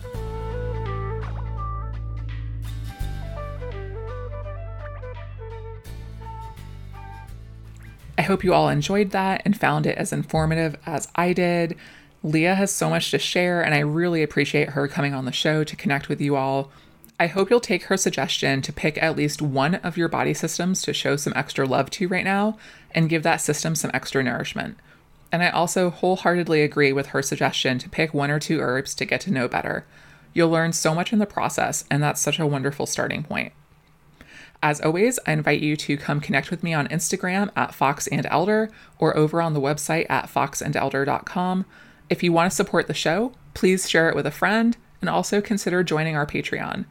I hope you all enjoyed that and found it as informative as I did. Leah has so much to share, and I really appreciate her coming on the show to connect with you all. I hope you'll take her suggestion to pick at least one of your body systems to show some extra love to right now and give that system some extra nourishment. And I also wholeheartedly agree with her suggestion to pick one or two herbs to get to know better. You'll learn so much in the process, and that's such a wonderful starting point. As always, I invite you to come connect with me on Instagram at Fox and Elder or over on the website at foxandelder.com. If you want to support the show, please share it with a friend and also consider joining our Patreon.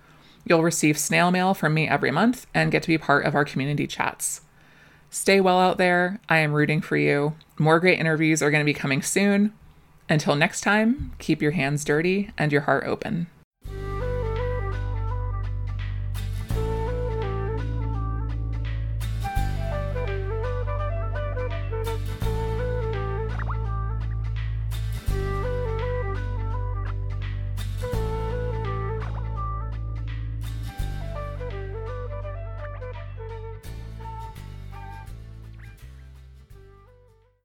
You'll receive snail mail from me every month and get to be part of our community chats. Stay well out there. I am rooting for you. More great interviews are going to be coming soon. Until next time, keep your hands dirty and your heart open.